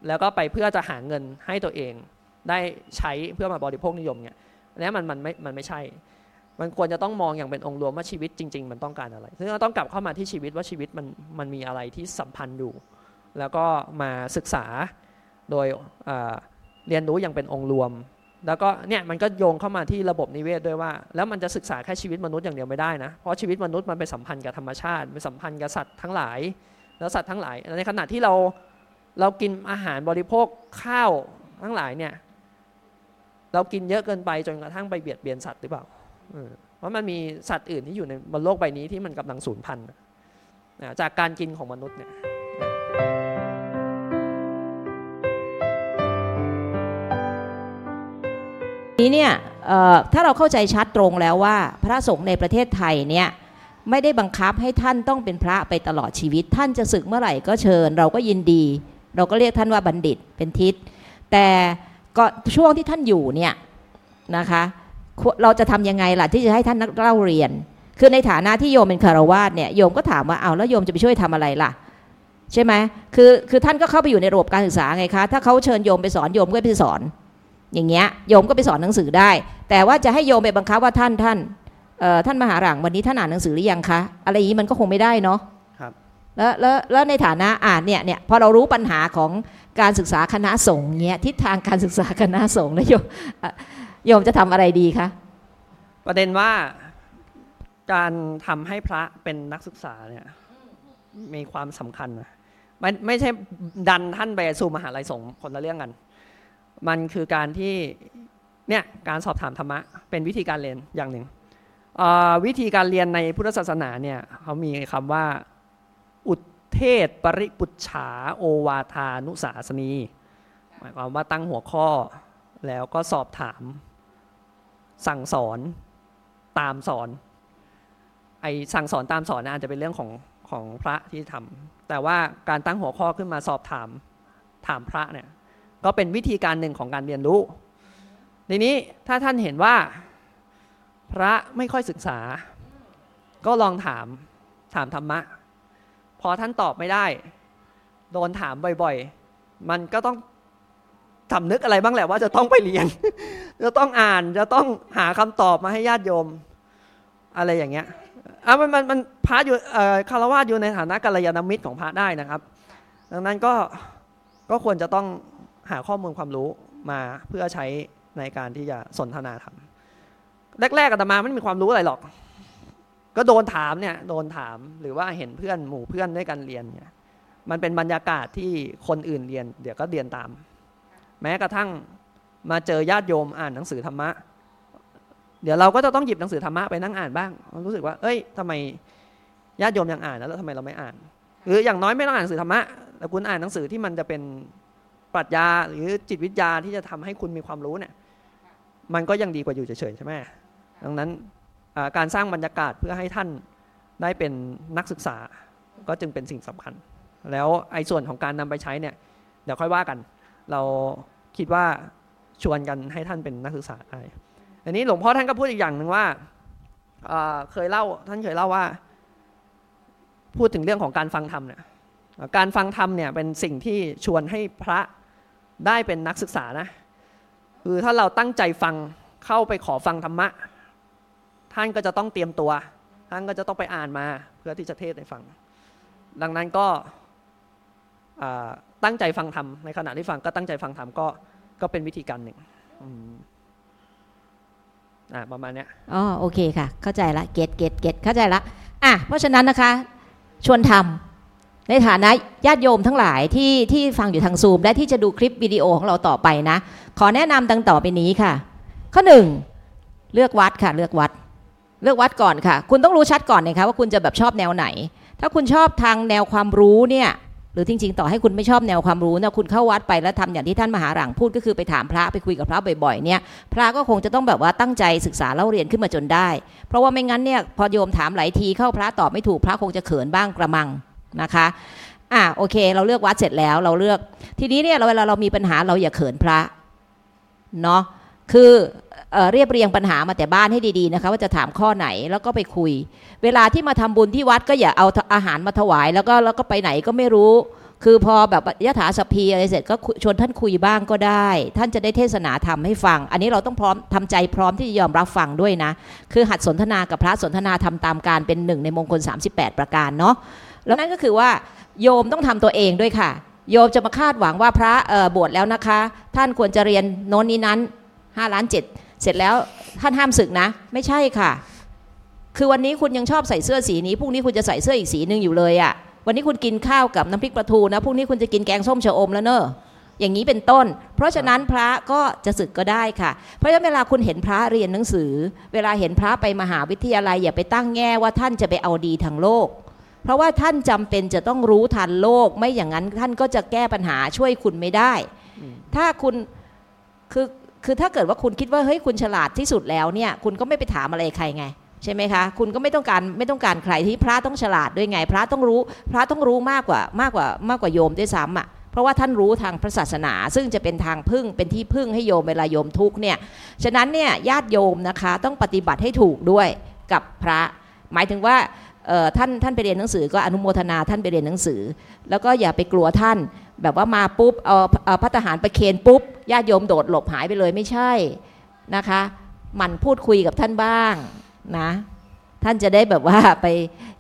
แล้วก็ไปเพื่อจะหาเงินให้ตัวเองได้ใช้เพื่อมาบริโภคนิยมเนี่ยนนี้มันมันไม่มันไม่ใช่ มันควรจะต้องมองอย่างเป็นองค์รวมว่าชีวิตจริง ๆ มันต้องการอะไร ซึ่งเราต้องกลับเข้ามาที่ชีวิตว่าชีวิตมันมันมีอะไรที่สัมพันธ์อยู่ แล้วก็มาศึกษาโดยเรียนรู้อย่างเป็นองค์รวม แล้วก็เนี่ยมันก็โยงเข้ามาที่ระบบนิเวศด้วยว่า แล้วมันจะศึกษาแค่ชีวิตมนุษย์อย่างเดียวไม่ได้นะ เพราะชีวิตมนุษย์มันไปสัมพันธ์กับธรรมชาติไปสัมพันธ์กับสัตว์ทั้งหลาย แล้วสัตว์ทั้งหลาย ในขณะที่เราเรากินอาหารบริโภคข้าวทั้งหลายเนี่ยเรากินเยอะเกินไปจนกระทั่งไปเบียดเบียนสัตว์หรือเปล่าเพราะมันมีสัตว์อื่นที่อยู่ในบนโลกใบนี้ที่มันกำลังสูญพันธุ์จากการกินของมนุษย์เนี่ย นี้เนี่ยถ้าเราเข้าใจชัดตรงแล้วว่า พระสงฆ์ในประเทศไทยเนี่ยไม่ได้บังคับให้ท่านต้องเป็นพระไปตลอดชีวิต ท่านจะศึกเมื่อไหร่ก็เชิญ เราก็ยินดี เราก็เรียกท่านว่าบัณฑิตเป็นทิศแต่ก็ช่วงที่ท่านอยู่เนี่ยนะคะเราจะทำยังไงล่ะที่จะให้ท่านนักเล่าเรียน คือในฐานะที่โยมเป็นคารวาสเนี่ยโยมก็ถามว่าเอาแล้วโยมจะไปช่วยทำอะไรล่ะใช่ไหมคือคือท่านก็เข้าไปอยู่ในระบบการศึกษาไงคะ ถ้าเขาเชิญโยมไปสอนโยมก็ไปสอน อย่างเงี้ยโยมก็ไปสอนหนังสือได้ แต่ว่าจะให้โยมไปบังคับว่าท่านท่านท่านมหาหลังวันนี้ท่านอ่านหนังสือหรือยังคะอะไรอย่างนี้มันก็คงไม่ได้เนาะครับแล้วแล้วแล้วในฐานะอ่านเนี่ยเนี่ยพอเรารู้ปัญหาของการศึกษาคณะสงฆ์เนี่ยทิศทางการศึกษาคณะสงฆ์แล้วโยมโยมจะทำอะไรดีคะประเด็นว่าการทำให้พระเป็นนักศึกษาเนี่ยมีความสำคัญนะไม่ไม่ใช่ดันท่านไปสู่มหาลัยสงฆ์คนละเรื่องกัน มันคือการที่เนี่ยการสอบถามธรรมะเป็นวิธีการเรียนอย่างหนึ่งวิธีการเรียนในพุทธศาสนาเนี่ยเขามีคำว่า อุเทศปริปุจฉาโอวาทานุสาสนีหมายความว่าตั้งหัวข้อแล้วก็สอบถาม สั่งสอนตามสอนไอสั่งสอนตามสอนอาจจะเป็นเรื่องของของพระที่ทำแต่ว่าการตั้งหัวข้อขึ้นมาสอบถามถามพระเนี่ย ก็เป็นวิธีการหนึ่งของการเรียนรู้ ทีนี้ถ้าท่านเห็นว่า พระไม่ค่อยศึกษา ก็ลองถามถามธรรมะ พอท่านตอบไม่ได้ โดนถามบ่อยๆ มันก็ต้องสำนึกอะไรบ้างแหละว่าจะต้องไปเรียน จะต้องอ่านจะต้องหาคำตอบมาให้ญาติโยม อะไรอย่างเงี้ยอะมันมันมันพระอยู่คารวะอยู่ในฐานะกัลยาณมิตรของพระได้นะครับ ดังนั้นก็ก็ควรจะต้อง หาข้อมูลความรู้มาเพื่อใช้ในการที่จะสนทนาธรรมแรกๆอาตมาไม่มีความรู้อะไรหรอก ก็โดนถามเนี่ยโดนถามหรือว่าเห็นเพื่อนหมู่เพื่อนด้วยกันเรียนเนี่ยมันเป็นบรรยากาศที่คนอื่นเรียน เดี๋ยวก็เรียนตาม แม้กระทั่งมาเจอญาติโยมอ่านหนังสือธรรมะ เดี๋ยวเราก็จะต้องหยิบหนังสือธรรมะไปนั่งอ่านบ้าง รู้สึกว่า เอ้ยทำไมญาติโยมยังอ่านแล้วทำไมเราไม่อ่าน หรืออย่างน้อยไม่ต้องอ่านหนังสือธรรมะแต่คุณอ่านหนังสือที่มันจะเป็น ปรัชญาหรือจิตวิทยาที่จะทำให้คุณมีความรู้เนี่ยมันก็ยังดีกว่าอยู่เฉยๆใช่ไหมดังนั้นการสร้างบรรยากาศเพื่อให้ท่านได้เป็นนักศึกษาก็จึงเป็นสิ่งสำคัญ แล้วไอ้ส่วนของการนำไปใช้เนี่ยเดี๋ยวค่อยว่ากัน เราคิดว่าชวนกันให้ท่านเป็นนักศึกษาได้อันนี้หลวงพ่อท่านก็พูดอีกอย่างหนึ่งว่าเคยเล่าท่านเคยเล่าว่า พูดถึงเรื่องของการฟังธรรมเนี่ยการฟังธรรมเนี่ยเป็นสิ่งที่ชวนให้พระ ได้เป็นนักศึกษานะคือถ้าเราตั้งใจฟังเข้าไปขอฟังธรรมะ ท่านก็จะต้องเตรียมตัว ท่านก็จะต้องไปอ่านมาเพื่อที่จะเทศให้ฟัง ดังนั้นก็ตั้งใจฟังธรรมในขณะที่ฟังก็ตั้งใจฟังธรรมก็ก็เป็นวิธีการหนึ่งอ่าประมาณนี้อ๋อโอเคค่ะ เข้าใจละเกตเกตเกตเข้าใจละอะเพราะฉะนั้นนะคะ ชวนทำ ในฐานะญาติโยมทั้งหลายที่ที่ฟังอยู่ทางซูม และที่จะดูคลิปวิดีโอของเราต่อไปนะ ขอแนะนำดังต่อไปนี้ค่ะ ข้อหนึ่งเลือกวัดค่ะ เลือกวัด เลือกวัดก่อนค่ะ คุณต้องรู้ชัดก่อนนะคะว่าคุณจะแบบชอบแนวไหน ถ้าคุณชอบทางแนวความรู้เนี่ยหรือจริง ๆ ต่อให้คุณไม่ชอบแนวความรู้นะคุณเข้าวัดไปแล้วทำอย่างที่ท่านมหาหลังพูดก็คือไปถามพระไปคุยกับพระบ่อยๆเนี่ยพระก็คงจะต้องแบบว่าตั้งใจศึกษาเล่าเรียนขึ้นมาจนได้ เพราะว่าไม่งั้นเนี่ยพอโยมถามหลายทีเข้าพระตอบไม่ถูกพระคงจะเขินบ้างกระมัง นะคะอะโอเค เราเลือกวัดเสร็จแล้วเราเลือก ทีนี้เนี่ยเราเวลาเรามีปัญหาเราอย่าเขินพระเนาะคือเรียบเรียงปัญหามาแต่บ้านให้ดีๆนะคะว่าจะถามข้อไหนแล้วก็ไปคุย เวลาที่มาทำบุญที่วัดก็อย่าเอาอาหารมาถวาย แล้วก็แล้วก็ไปไหนก็ไม่รู้ คือพอแบบยถาสพีอะไรเสร็จก็ชวนท่านคุยบ้างก็ได้ ท่านจะได้เทศนาธรรมให้ฟัง อันนี้เราต้องพร้อมทำใจพร้อมที่จะยอมรับฟังด้วยนะ คือหัดสนทนากับพระสนทนาทำตามการเป็นหนึ่งในมงคล 38 ประการเนาะ แล้วนั่นก็คือว่าโยมต้องทำตัวเองด้วยค่ะ โยมจะมาคาดหวังว่าพระบวชแล้วนะคะ ท่านควรจะเรียนโน้นนี้นั้น5ล้านเจ็ดเสร็จแล้วท่านห้ามศึกนะ ไม่ใช่ค่ะ คือวันนี้คุณยังชอบใส่เสื้อสีนี้พรุ่งนี้คุณจะใส่เสื้ออีกสีหนึ่งอยู่เลยอะ่ะวันนี้คุณกินข้าวกับน้ำพริกปลาทูนะพรุ่งนี้คุณจะกินแกงส้มชะอมแล้วเนอะอย่างนี้เป็นต้น เพราะฉะนั้นพระก็จะศึกก็ได้ค่ะ เพราะฉะนั้นเวลาคุณเห็นพระเรียนหนังสือ เวลาเห็นพระไปมหาวิทยาลัยอย่าไปตั้งแง่ว่าท่านจะไปเอาดีทางโลก เพราะว่าท่านจำเป็นจะต้องรู้ทันโลก ไม่อย่างนั้นท่านก็จะแก้ปัญหาช่วยคุณไม่ได้ ถ้าคุณคือคือถ้าเกิดว่าคุณคิดว่าเฮ้ยคุณฉลาดที่สุดแล้วเนี่ย คุณก็ไม่ไปถามอะไรใครไงใช่ไหมคะ คุณก็ไม่ต้องการไม่ต้องการใครที่พระต้องฉลาดด้วยไง พระต้องรู้ พระต้องรู้มากกว่ามากกว่ามากกว่าโยมด้วยซ้ำอะเพราะว่าท่านรู้ทางพระศาสนา ซึ่งจะเป็นทางพึ่งเป็นที่พึ่งให้โยมเวลาโยมทุกเนี่ยฉะนั้นเนี่ยญาติโยมนะคะต้องปฏิบัติให้ถูกด้วยกับพระ หมายถึงว่า ท่านท่านไปเรียนหนังสือก็อนุโมทนาท่านไปเรียนหนังสือ แล้วก็อย่าไปกลัวท่าน แบบว่ามาปุ๊บเอาเอาพัฒหารประเคนปุ๊บญาติโยมโดดหลบหายไปเลยไม่ใช่นะคะหมันพูดคุยกับท่านบ้างนะท่านจะได้แบบว่าไป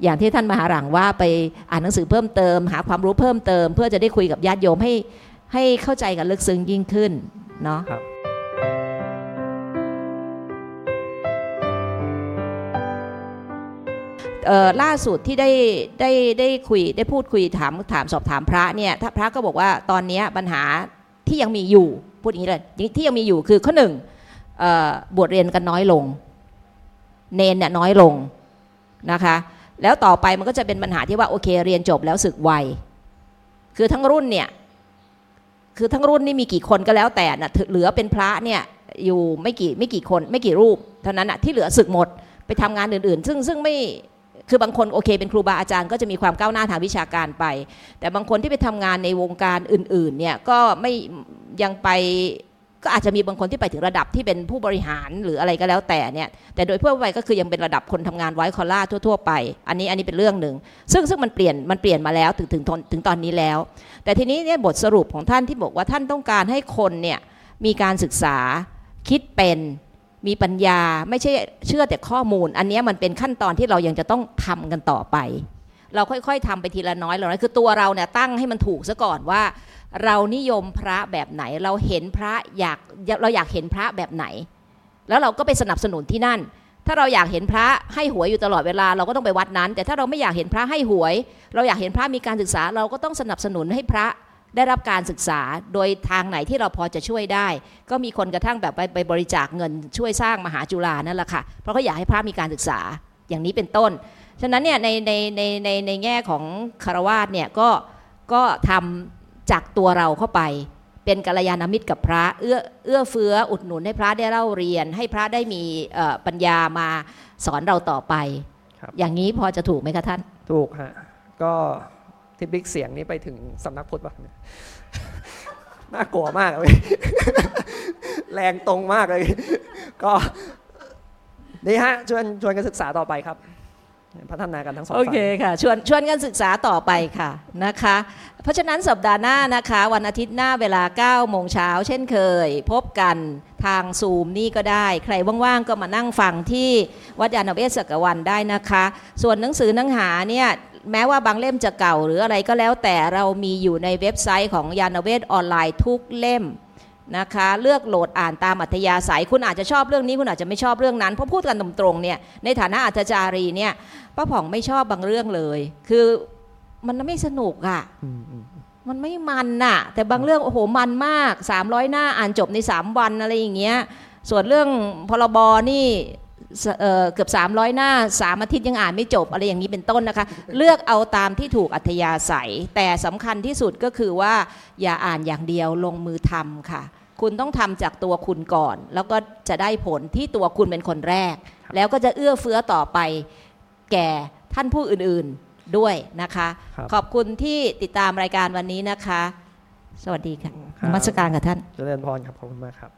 อย่างที่ท่านมหาหลังว่าไปอ่านหนังสือเพิ่มเติม หาความรู้เพิ่มเติม เพื่อจะได้คุยกับญาติโยมให้ให้เข้าใจกันลึกซึ้งยิ่งขึ้นเนาะ ล่าสุดที่ได้ได้ได้คุยได้พูดคุยถามถามสอบถามพระเนี่ยถ้าพระก็บอกว่าตอนนี้ปัญหาที่ยังมีอยู่พูดอย่างนี้เลยที่ยังมีอยู่คือข้อหนึ่งบวชเรียนกันน้อยลง เนนเนี่ยน้อยลงนะคะ แล้วต่อไปมันก็จะเป็นปัญหาที่ว่าโอเคเรียนจบแล้วศึกไวคือทั้งรุ่นเนี่ยคือทั้งรุ่นนี่มีกี่คนก็แล้วแต่นะเหลือเป็นพระเนี่ยอยู่ไม่กี่ไม่กี่คนไม่กี่รูปเท่านั้นนะที่เหลือศึกหมดไปทำงานอื่นๆ ซึ่งซึ่งไม่ คือบางคนโอเค เป็นครูบาอาจารย์ก็จะมีความก้าวหน้าทางวิชาการไป แต่บางคนที่ไปทำงานในวงการอื่นๆเนี่ยก็ไม่ยังไปก็อาจจะมีบางคนที่ไปถึงระดับที่เป็นผู้บริหารหรืออะไรก็แล้วแต่เนี่ยแต่โดยทั่วไปก็คือยังเป็นระดับคนทำงานไว้คอล่าทั่ว ๆ ไป อันนี้อันนี้เป็นเรื่องหนึ่งซึ่งซึ่งมันเปลี่ยนมันเปลี่ยนมาแล้วถึงถึงถึงตอนนี้แล้ว แต่ทีนี้เนี่ยบทสรุปของท่านที่บอกว่าท่านต้องการให้คนเนี่ยมีการศึกษาคิดเป็น มีปัญญาไม่ใช่เชื่อแต่ข้อมูล อันนี้มันเป็นขั้นตอนที่เรายังจะต้องทำกันต่อไป เราค่อยๆทำไปทีละน้อยละน้อยคือตัวเราเนี่ยตั้งให้มันถูกซะก่อนว่า เรานิยมพระแบบไหน เราเห็นพระอยากเราอยากเห็นพระแบบไหน แล้วเราก็ไปสนับสนุนที่นั่น ถ้าเราอยากเห็นพระให้หวยอยู่ตลอดเวลาเราก็ต้องไปวัดนั้น แต่ถ้าเราไม่อยากเห็นพระให้หวย เราอยากเห็นพระมีการศึกษาเราก็ต้องสนับสนุนให้พระ ได้รับการศึกษาโดยทางไหนที่เราพอจะช่วยได้ ก็มีคนกระทั่งแบบไปไปบริจาคเงินช่วยสร้างมหาจุฬานั่นแหละค่ะเพราะเขาอยากให้พระมีการศึกษาอย่างนี้เป็นต้น ฉะนั้นเนี่ยในในในในในแง่ของคารวาสเนี่ยก็ก็ทำจากตัวเราเข้าไปเป็นกัลยาณมิตรกับพระเอื้อเอื้อเฟื้ออุดหนุนให้พระได้เล่าเรียน ให้พระได้มีเอ่อปัญญามาสอนเราต่อไปครับอย่างนี้พอจะถูกไหมคะท่าน ถูกฮะก็ ที่บิ๊กเสียงนี้ไปถึงสำนักพุทธป่ะน่ากลัวมากเลยแรงตรงมากเลย ก็นี่ฮะชวนชวนกันศึกษาต่อไปครับ พัฒนากันทั้งสองโอฝ่ายเคค่ะชวนชวนกันศึกษาต่อไปค่ะนะคะ เพราะฉะนั้นสัปดาห์หน้านะคะ วันอาทิตย์หน้าเวลา9โมงเช้าเช่นเคย พบกันทางซูมนี่ก็ได้ ใครว่างๆ ก็มานั่งฟังที่วัดยานเวศสกวันได้นะคะ ส่วนหนังสือหนังหาเนี่ย แม้ว่าบางเล่มจะเก่าหรืออะไรก็แล้วแต่เรามีอยู่ในเว็บไซต์ของยานเวศออนไลน์ทุกเล่มนะคะเลือกโหลดอ่านตามอัธยาศัย คุณอาจจะชอบเรื่องนี้คุณอาจจะไม่ชอบเรื่องนั้นเพราะพูดกันตรงๆเนี่ยในฐานะอัธจารีเนี่ยป้าผ่องไม่ชอบบางเรื่องเลย คือมันไม่สนุกอะ่ะอืมอืมมันไม่มันน่ะ แต่บางเรื่องโอ้โหมันมาก 300 หน้าอ่านจบใน 3 วันอะไรอย่างเงี้ยส่วนเรื่องพรบนี่ส เอ่อเกือบ 300 หน้า 3 อาทิตย์ยังอ่านไม่จบอะไรอย่างนี้เป็นต้นนะคะ เลือกเอาตามที่ถูกอัธยาศัย แต่สำคัญที่สุดก็คือว่าอย่าอ่านอย่างเดียวลงมือทำค่ะ คุณต้องทำจากตัวคุณก่อน แล้วก็จะได้ผลที่ตัวคุณเป็นคนแรก แล้วก็จะเอื้อเฟื้อต่อไปแก่ท่านผู้อื่นๆด้วยนะคะครับขอบคุณที่ติดตามรายการวันนี้นะคะ สวัสดีค่ะครับนมัสการกับท่านเจริญพรครับขอบคุณมากครับ